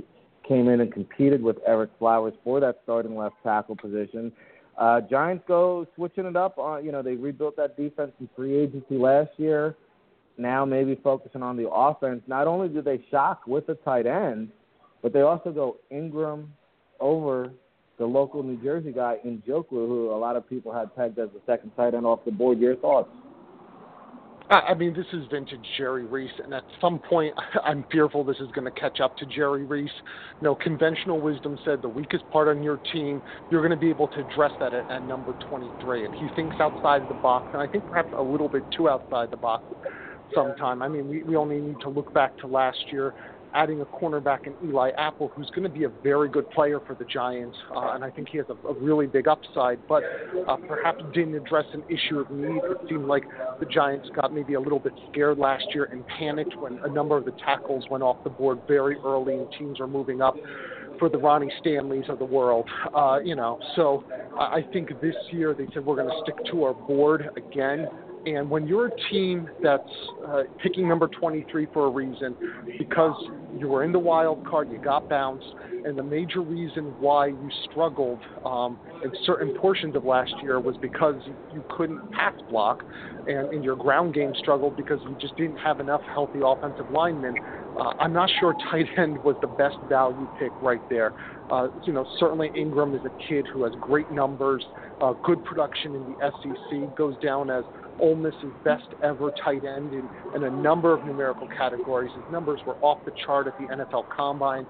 came in and competed with Ereck Flowers for that starting left tackle position. Uh, Giants go switching it up. On, you know, they rebuilt that defense in free agency last year. Now maybe focusing on the offense. Not only do they shock with the tight end, but they also go Engram over the local New Jersey guy Njoku, who a lot of people had pegged as the second tight end off the board. Your thoughts? I mean, this is vintage Jerry Reese, and at some point, I'm fearful this is going to catch up to Jerry Reese. You know, conventional wisdom said the weakest part on your team, you're going to be able to address that at, at number 23. And he thinks outside the box, and I think perhaps a little bit too outside the box sometime. I mean, we, we only need to look back to last year adding a cornerback in Eli Apple, who's going to be a very good player for the Giants, uh, and I think he has a, a really big upside, but uh, perhaps didn't address an issue of need. It seemed like the Giants got maybe a little bit scared last year and panicked when a number of the tackles went off the board very early and teams are moving up for the Ronnie Stanleys of the world. Uh, you know, so I think this year they said we're going to stick to our board again. And when you're a team that's uh, picking number 23 for a reason, because you were in the wild card, you got bounced, and the major reason why you struggled um, in certain portions of last year was because you, couldn't pass block, and, and your ground game struggled because you just didn't have enough healthy offensive linemen. Uh, I'm not sure tight end was the best value pick right there. Uh, you know, certainly Engram is a kid who has great numbers, uh, good production in the SEC, goes down as Ole Miss's best ever tight end in, in a number of numerical categories. His numbers were off the chart at the NFL Combine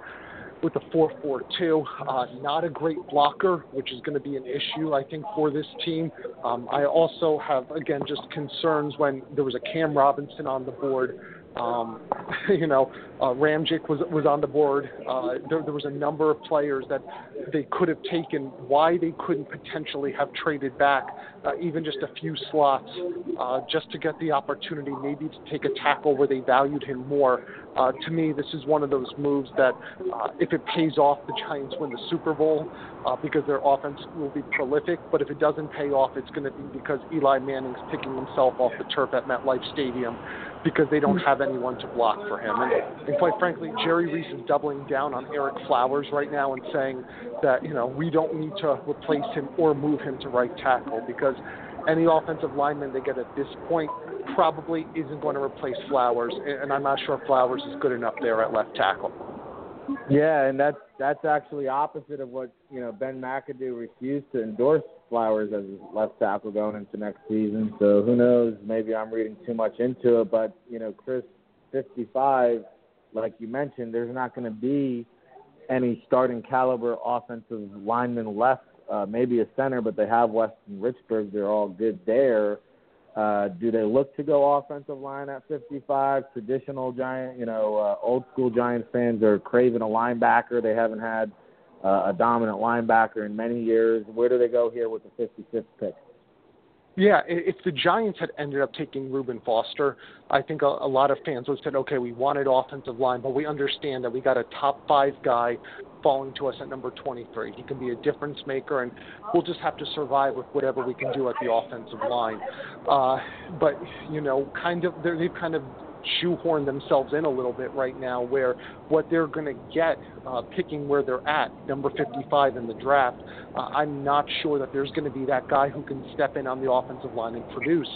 with the 4.42. Uh, not a great blocker, which is going to be an issue, I think, for this team. Um, I also have, again, just concerns when there was a Cam Robinson on the board. Um, you know, uh, was was on the board. Uh, there, there was a number of players that they could have taken. Why they couldn't potentially have traded back, uh, even just a few slots, uh, just to get the opportunity, maybe to take a tackle where they valued him more. Uh, to me, this is one of those moves that, uh, if it pays off, the Giants win the Super Bowl uh, because their offense will be prolific. But if it doesn't pay off, it's going to be because Eli Manning's picking himself off the turf at MetLife Stadium because they don't have anyone to block for him. And, and quite frankly, Jerry Reese is doubling down on Ereck Flowers right now and saying that, you know, we don't need to replace him or move him to right tackle because any offensive lineman they get at this point probably isn't going to replace Flowers. And I'm not sure Flowers is good enough there at left tackle. Yeah, and that's that's actually opposite of what you know Ben McAdoo refused to endorse Flowers as left tackle going into next season. So who knows? Maybe I'm reading too much into it, but you know, Chris, 55, like you mentioned, there's not going to be any starting caliber offensive lineman left. Uh, maybe a center, but they have Weston Richburg. They're all good there. Uh, do they look to go offensive line at 55? Traditional Giant, you know, uh, old school Giants fans are craving a linebacker. They haven't had uh, a dominant linebacker in many years. Where do they go here with the 55th pick? Yeah, if the Giants had ended up taking Reuben Foster, I think a, a lot of fans would have said, okay, we wanted offensive line, but we understand that we got a top five guy falling to us at number 23. He can be a difference maker, and we'll just have to survive with whatever we can do at the offensive line. Uh, but you know, kind of they've kind of shoehorn themselves in a little bit right now where what they're going to get uh, picking where they're at, number 55 in the draft, uh, I'm not sure that there's going to be that guy who can step in on the offensive line and produce.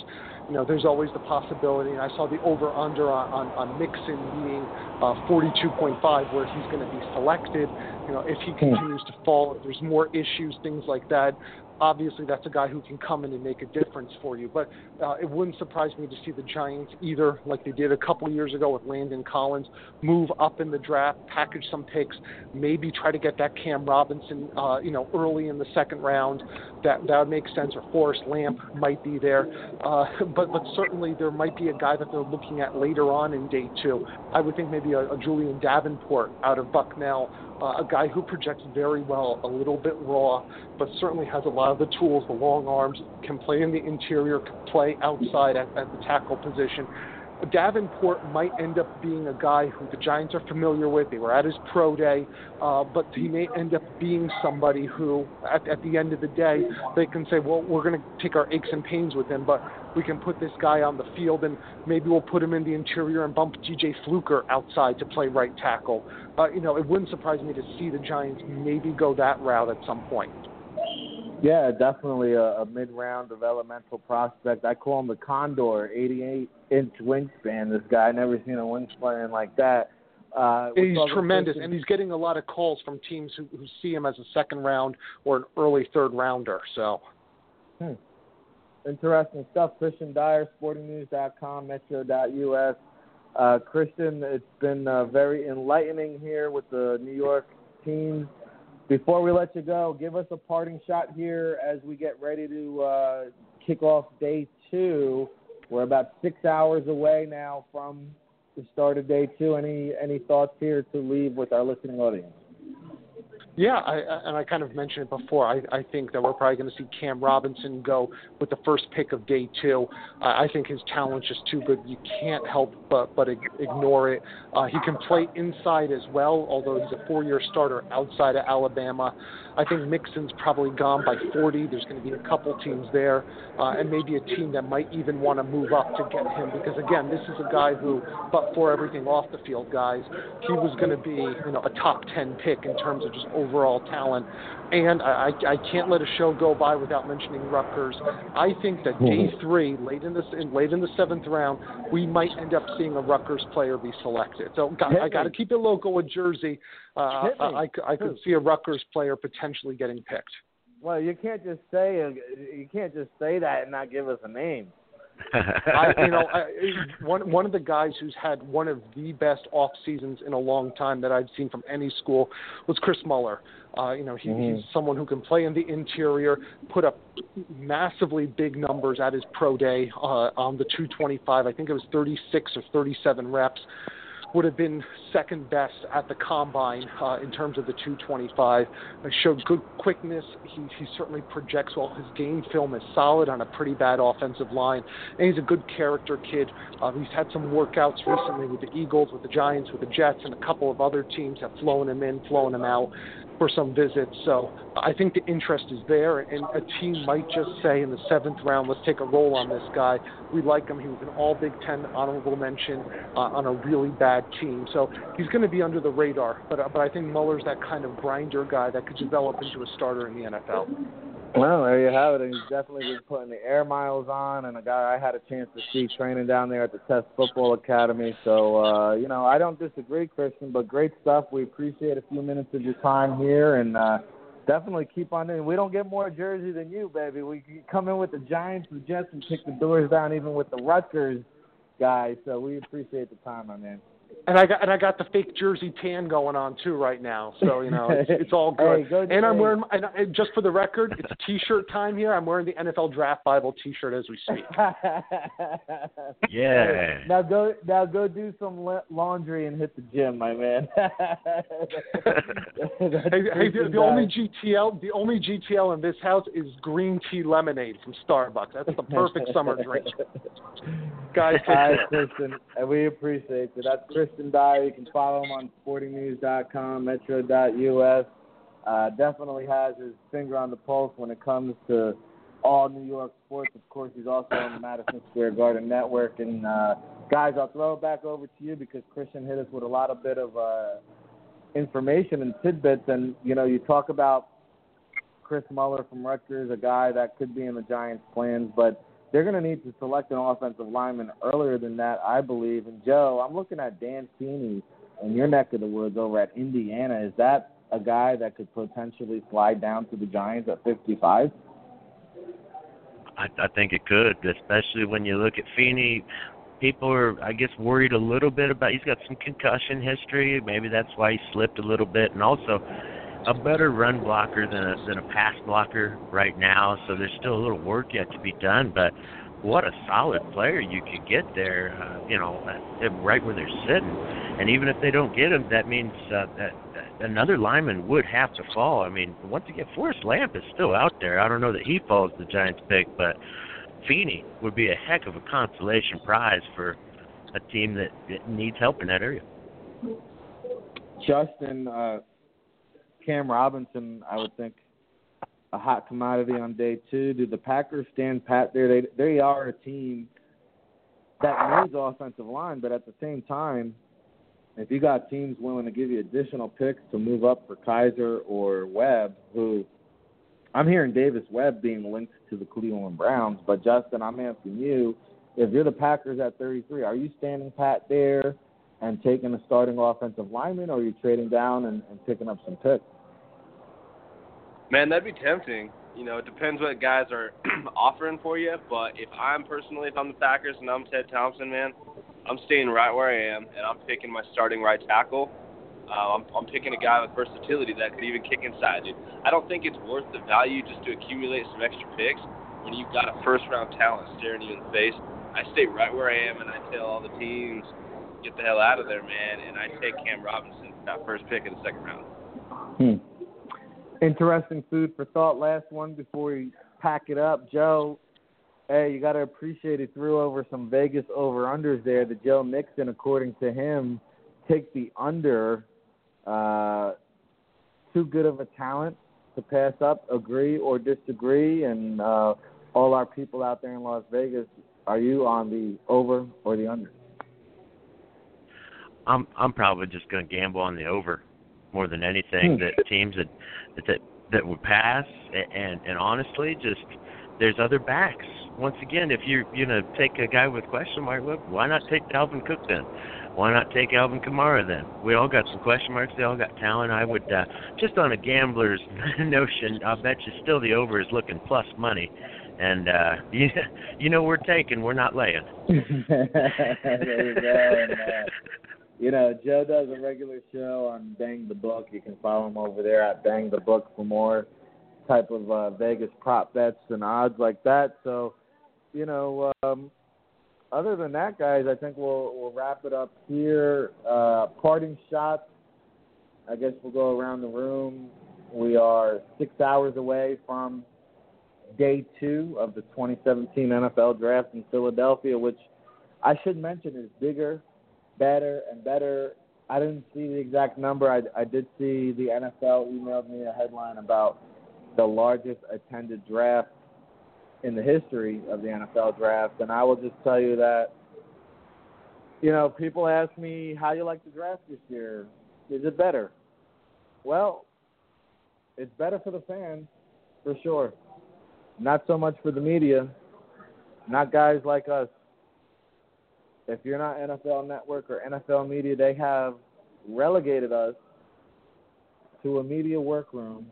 You know, there's always the possibility, and I saw the over-under on, on, on Mixon being uh, 42.5 where he's going to be selected. You know, if he hmm. continues to fall, if there's more issues, things like that, obviously that's a guy who can come in and make a difference for you. But uh, it wouldn't surprise me to see the Giants either, like they did a couple years ago with Landon Collins, move up in the draft, package some picks, maybe try to get that Cam Robinson, uh, you know, early in the second round. That that would make sense. Or Forrest Lamp might be there, uh, but but certainly there might be a guy that they're looking at later on in day two. I would think maybe a, a Julie'n Davenport out of Bucknell uh, a guy who projects very well, a little bit raw, but certainly has a lot the tools, the long arms, can play in the interior, can play outside at, at the tackle position. Davenport might end up being a guy who the Giants are familiar with. They were at his pro day, uh, but he may end up being somebody who, at, at the end of the day, they can say, well, we're going to take our aches and pains with him, but we can put this guy on the field and maybe we'll put him in the interior and bump DJ Fluker outside to play right tackle. Uh, you know, it wouldn't surprise me to see the Giants maybe go that route at some point. Yeah, definitely a, a mid-round developmental prospect. I call him the Condor, 88 inch wingspan. This guy, I never seen a wingspan like that. Uh, he's tremendous, and he's getting a lot of calls from teams who, who see him as a second round or an early third rounder. So, hmm. interesting stuff. Kristian Dyer, SportingNews.com, Metro.us. Uh, Kristian, it's been uh, very enlightening here with the New York teams. Before we let you go, give us a parting shot here as we get ready to uh, kick off day two. We're about six hours away now from the start of day two. Any any thoughts here to leave with our listening audience? Yeah, I, and I kind of mentioned it before. I, I think that we're probably going to see Cam Robinson go with the first pick of day two. Uh, I think his talent's just too good. You can't help but but ignore it. Uh, he can play inside as well, although he's a four-year starter outside of Alabama. I think Mixon's probably gone by 40. There's going to be a couple teams there, uh, and maybe a team that might even want to move up to get him because again, this is a guy who, but for everything off the field, guys, he was going to be you know a top 10 pick in terms of just overall talent. And I, I can't let a show go by without mentioning Rutgers. I think that day mm-hmm. three, late in the in, late in the seventh round, we might end up seeing a Rutgers player be selected. So got, I got to keep it local with Jersey. Uh, I, I could see a Rutgers player potentially getting picked. Well, you can't just say you can't just say that and not give us a name. I, you know, I, one one of the guys who's had one of the best off seasons in a long time that I've seen from any school was Chris Muller. Uh, you know, he, mm-hmm. he's someone who can play in the interior, put up massively big numbers at his pro day uh, on the 225. I think it was 36 or 37 reps would have been second best at the combine uh, in terms of the 225. Uh, showed good quickness. He, he certainly projects well. His game film is solid on a pretty bad offensive line, and he's a good character kid. Uh, he's had some workouts recently with the Eagles, with the Giants, with the Jets, and a couple of other teams have flown him in, flown him out for some visits. So I think the interest is there, and a team might just say in the seventh round, let's take a roll on this guy. We like him. He was an All Big Ten honorable mention uh, on a really bad team, so he's going to be under the radar. But uh, but I think Muller's that kind of grinder guy that could develop into a starter in the NFL. Well, there you have it. And he's definitely been putting the air miles on, and a guy I had a chance to see training down there at the Test Football Academy. So, uh, you know, I don't disagree, Kristian, but great stuff. We appreciate a few minutes of your time here, and uh, definitely keep on in. We don't get more jersey than you, baby. We come in with the Giants, the Jets, and kick the doors down, even with the Rutgers guys. So we appreciate the time, my man. And I got and I got the fake jersey tan going on too right now, so you know it's, it's all good. hey, good and I'm wearing and, and just for the record, it's t-shirt time here. I'm wearing the NFL Draft Bible t-shirt as we speak. yeah. Now go now go do some laundry and hit the gym, my man. hey, hey the, the only GTL the only GTL in this house is green tea lemonade from Starbucks. That's the perfect summer drink. Guys, right, Kristian, and we appreciate it. That's Kristian Dyer. You can follow him on sportingnews.com, metro.us. Uh, definitely has his finger on the pulse when it comes to all New York sports. Of course, he's also on the Madison Square Garden Network. And uh, guys, I'll throw it back over to you because Kristian hit us with a lot of bit of uh, information and tidbits. And you know, you talk about Chris Muller from Rutgers, a guy that could be in the Giants' plans, but they're going to need to select an offensive lineman earlier than that, I believe. And Joe, I'm looking at Dan Feeney in your neck of the woods over at Indiana. Is that a guy that could potentially slide down to the Giants at 55? I, I think it could, especially when you look at Feeney. People are, I guess, worried a little bit about. He's got some concussion history. Maybe that's why he slipped a little bit, and also a better run blocker than a than a pass blocker right now. So there's still a little work yet to be done, but what a solid player you could get there. Uh, you know, right where they're sitting, and even if they don't get him, that means uh, that, another lineman would have to fall. I mean, once again, Forrest Lamp is still out there. I don't know that he falls the Giants' pick, but Feeney would be a heck of a consolation prize for a team that, that needs help in that area. Justin, uh, Cam Robinson, I would think, a hot commodity on day two. Do the Packers stand pat there? They they are a team that needs offensive line, but at the same time, if you got teams willing to give you additional picks to move up for Kizer or Webb, who I'm hearing Davis Webb being linked to the Cleveland Browns, but Justin, I'm asking you, if you're the Packers at 33, are you standing pat there? and taking a starting offensive lineman, or are you trading down and, and picking up some picks? Man, that'd be tempting. You know, it depends what guys are offering for you. But if I'm personally, if I'm the Packers and I'm Ted Thompson, man, I'm staying right where I am, and I'm picking my starting right tackle. Uh, I'm, I'm picking a guy with versatility that could even kick inside. Dude. I don't think it's worth the value just to accumulate some extra picks when you've got a first round talent staring you in the face. I stay right where I am, and I tell all the teams, get the hell out of there, man. And I take Cam Robinson, that first pick in the second round. Hmm. Interesting food for thought. Last one before we pack it up, Joe. Hey, you got to appreciate he threw over some Vegas over unders there. The Joe Mixon, according to him, take the under. Uh, too good of a talent to pass up. Agree or disagree? And uh, all our people out there in Las Vegas, are you on the over or the under? I'm I'm probably just going to gamble on the over more than anything. Hmm. that teams that that that would pass, and and honestly, just there's other backs. Once again, if you're you know take a guy with question mark, look, why not take Dalvin Cook then? Why not take Alvin Kamara then? We all got some question marks. They all got talent. I would uh, just on a gambler's notion. I'll bet you still the over is looking plus money, and uh, you you know we're taking, we're not laying. there you go. And, uh, you know, Joe does a regular show on Bang the Book. You can follow him over there at Bang the Book for more type of uh, Vegas prop bets and odds like that. So, you know, um, other than that, guys, I think we'll we'll wrap it up here. Uh, parting shots. I guess we'll go around the room. We are six hours away from day two of the 2017 NFL Draft in Philadelphia, which I should mention is bigger, better, and better. I didn't see the exact number. I, I did see the NFL emailed me a headline about the largest attended draft in the history of the NFL draft. And I will just tell you that, you know, people ask me how you like the draft this year. Is it better? Well, it's better for the fans, for sure. Not so much for the media, not guys like us. If you're not NFL Network or NFL Media, they have relegated us to a media workroom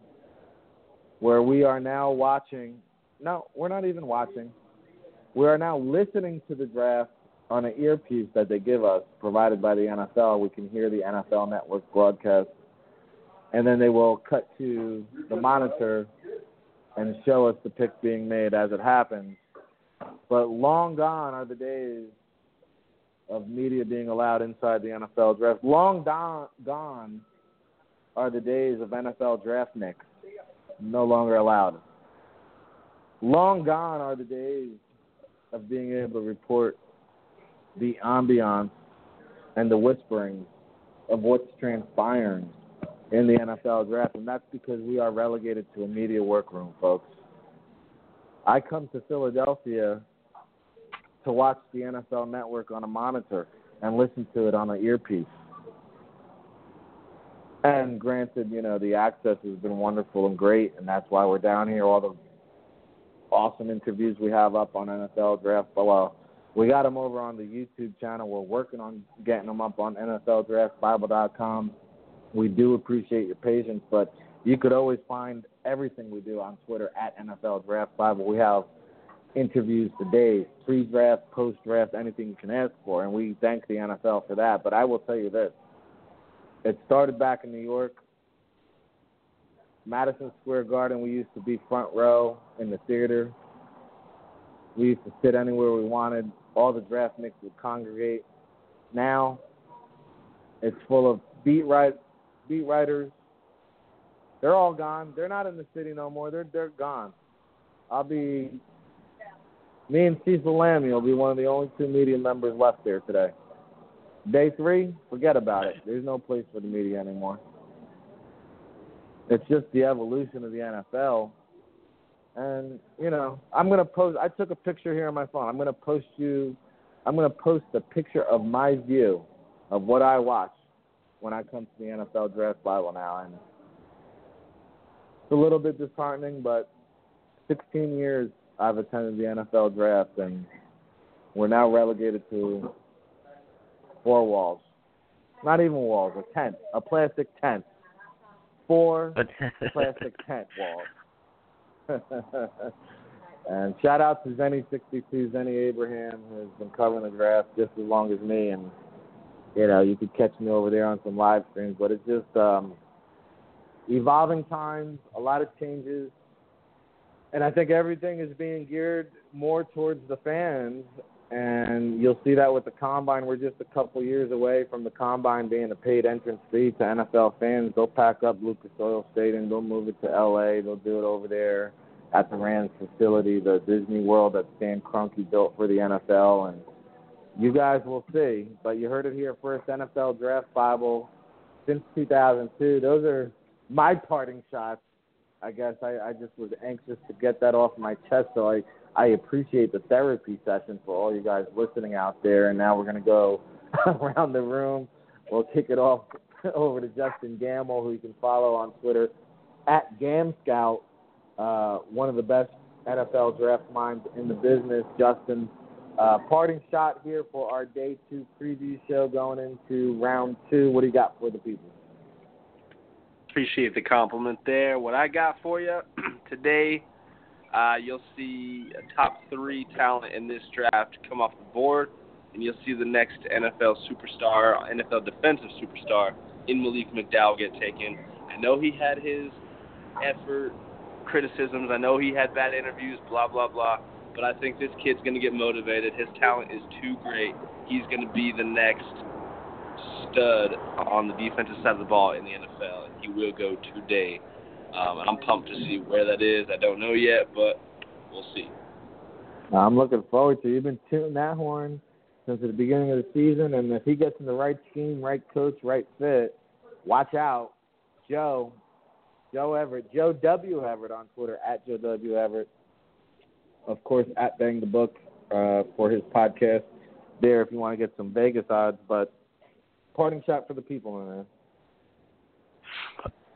where we are now watching no, we're not even watching. We are now listening to the draft on an earpiece that they give us, provided by the NFL. We can hear the NFL Network broadcast, and then they will cut to the monitor and show us the pick being made as it happens. But long gone are the days of media being allowed inside the NFL draft. Long don- gone are the days of NFL draft nicks. No longer allowed. Long gone are the days of being able to report the ambiance and the whisperings of what's transpiring in the NFL draft, and that's because we are relegated to a media workroom, folks. I come to Philadelphia to watch the NFL network on a monitor and listen to it on an earpiece. And granted, you know, the access has been wonderful and great, and that's why we're down here. All the awesome interviews we have up on NFL Draft Bible. We got them over on the YouTube channel. We're working on getting them up on NFLDraftBible.com. We do appreciate your patience, but you could always find everything we do on Twitter at NFL Draft Bible. We have interviews today, pre-draft, post-draft, anything you can ask for, and we thank the NFL for that. But I will tell you this: it started back in New York. Madison Square Garden, we used to be front row in the theater. We used to sit anywhere we wanted. All the draft nicks would congregate. Now, it's full of beat right, beat writers. They're all gone. They're not in the city no more. They're they're gone. I'll be me and Cecil Lammey will be one of the only two media members left there today. Day three, forget about it. There's no place for the media anymore. It's just the evolution of the NFL. And, you know, I'm going to post, I took a picture here on my phone. I'm going to post you, I'm going to post a picture of my view of what I watch when I come to the NFL Draft Bible now. And it's a little bit disheartening, but 16 years I've attended the NFL Draft, and we're now relegated to four walls. not even walls, a tent, a plastic tent, four plastic tent walls. and shout out to Zennie62, Zennie Abraham, who has been covering the draft just as long as me, and you know you could catch me over there on some live streams. But it's just um, evolving times, a lot of changes, and I think everything is being geared more towards the fans. And you'll see that with the combine. We're just a couple years away from the combine being a paid entrance fee to NFL fans. They'll pack up Lucas Oil Stadium. They'll move it to LA. They'll do it over there at the Rams facility, the Disney World that Stan Kroenke built for the NFL. And you guys will see. But you heard it here first. NFL Draft Bible since 2002. Those are my parting shots. I guess I, I just was anxious to get that off my chest. So I, I appreciate the therapy session for all you guys listening out there. And now we're going to go around the room. We'll kick it off over to Justin Gamble, who you can follow on Twitter at GamScout, uh, one of the best NFL draft minds in the business. Justin, uh, parting shot here for our day two preview show going into round two. What do you got for the people? Appreciate the compliment there. What I got for you today, uh, you'll see a top three talent in this draft come off the board, and you'll see the next NFL superstar, NFL defensive superstar, in Malik McDowell get taken. I know he had his effort criticisms. I know he had bad interviews, blah blah blah. But I think this kid's going to get motivated. His talent is too great. He's going to be the next stud on the defensive side of the ball in the NFL. He will go today. Um, I'm pumped to see where that is. I don't know yet, but we'll see. I'm looking forward to. It. You've been tuning that horn since the beginning of the season, and if he gets in the right scheme, right coach, right fit, watch out, Joe, Joe Everett, Joe W Everett on Twitter at Joe W Everett. Of course, at Bang the Book uh, for his podcast. There, if you want to get some Vegas odds, but parting shot for the people, man.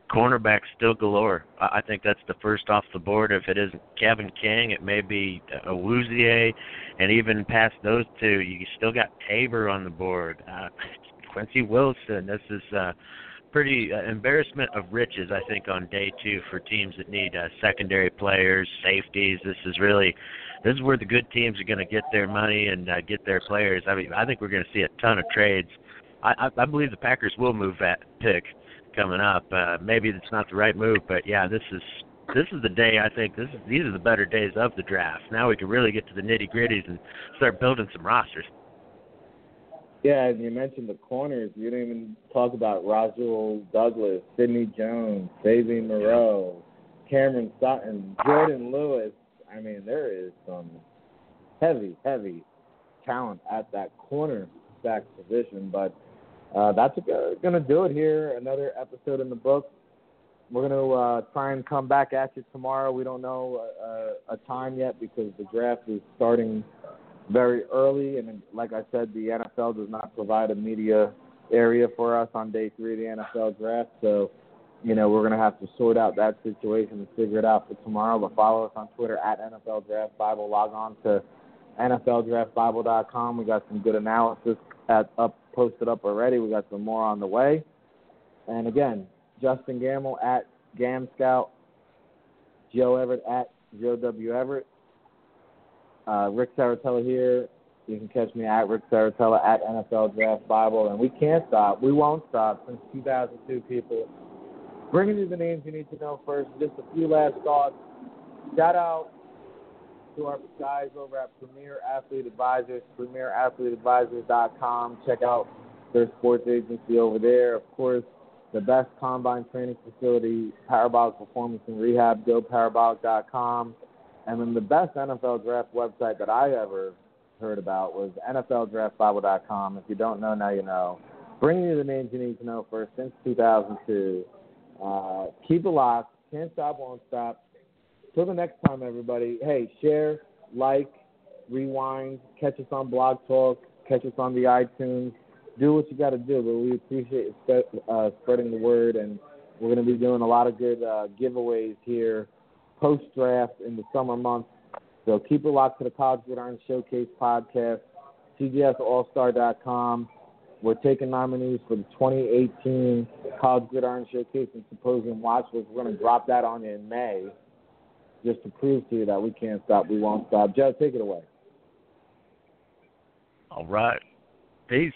Cornerback still galore. I think that's the first off the board. If it isn't Kevin King, it may be Awuzie, and even past those two, you still got Tabor on the board. Uh, Quincy Wilson. This is uh, pretty uh, embarrassment of riches, I think, on day two for teams that need uh, secondary players, safeties. This is really this is where the good teams are going to get their money and uh, get their players. I mean, I think we're going to see a ton of trades I, I, believe the Packers will move that pick coming up. Uh, maybe it's not the right move, but yeah, this is this is the day I think this is these are the better days of the draft. Now we can really get to the nitty gritties and start building some rosters. Yeah, and you mentioned the corners. You didn't even talk about Rasul Douglas, Sidney Jones, Fabian Moreau, Cameron Sutton, Jourdan Lewis. I mean, there is some heavy, heavy talent at that corner back position, but uh, that's going to do it here. Another episode in the book. We're going to uh, try and come back at you tomorrow. We don't know a, a time yet because the draft is starting very early, and like I said, the NFL does not provide a media area for us on day three of the NFL draft. So, you know, we're going to have to sort out that situation and figure it out for tomorrow. But follow us on Twitter at NFL Draft Bible. Log on to NFLDraftBible.com. We got some good analysis at up posted up already. We got some more on the way. And again, Justin Gamble at Gam Scout, Joe Everett at Joe W Everett, uh, Rick Serritella here. You can catch me at Rick Serritella at NFL Draft Bible, and we can't stop. We won't stop since 2002. People, bringing you the names you need to know first. Just a few last thoughts. Shout out to our guys over at Premier Athlete Advisors, PremierAthleteAdvisors.com. Check out their sports agency over there. Of course, the best combine training facility, Parabolic Performance and Rehab, GoParabolic.com. And then the best NFL draft website that I ever heard about was NFLDraftBible.com. If you don't know, now you know. Bringing you the names you need to know first since 2002. Uh, keep it locked. Can't stop, won't stop. Till the next time, everybody. Hey, share, like, rewind, catch us on Blog Talk, catch us on the iTunes. Do what you got to do, but we appreciate uh, spreading the word, and we're going to be doing a lot of good uh, giveaways here post draft in the summer months. So keep it locked to the College Gridiron Showcase podcast, CGSAllstar.com. We're taking nominees for the 2018 College Gridiron Showcase and Symposium Watch. We're going to drop that on in May just to prove to you that we can't stop, we won't stop. Joe, take it away. All right. Peace.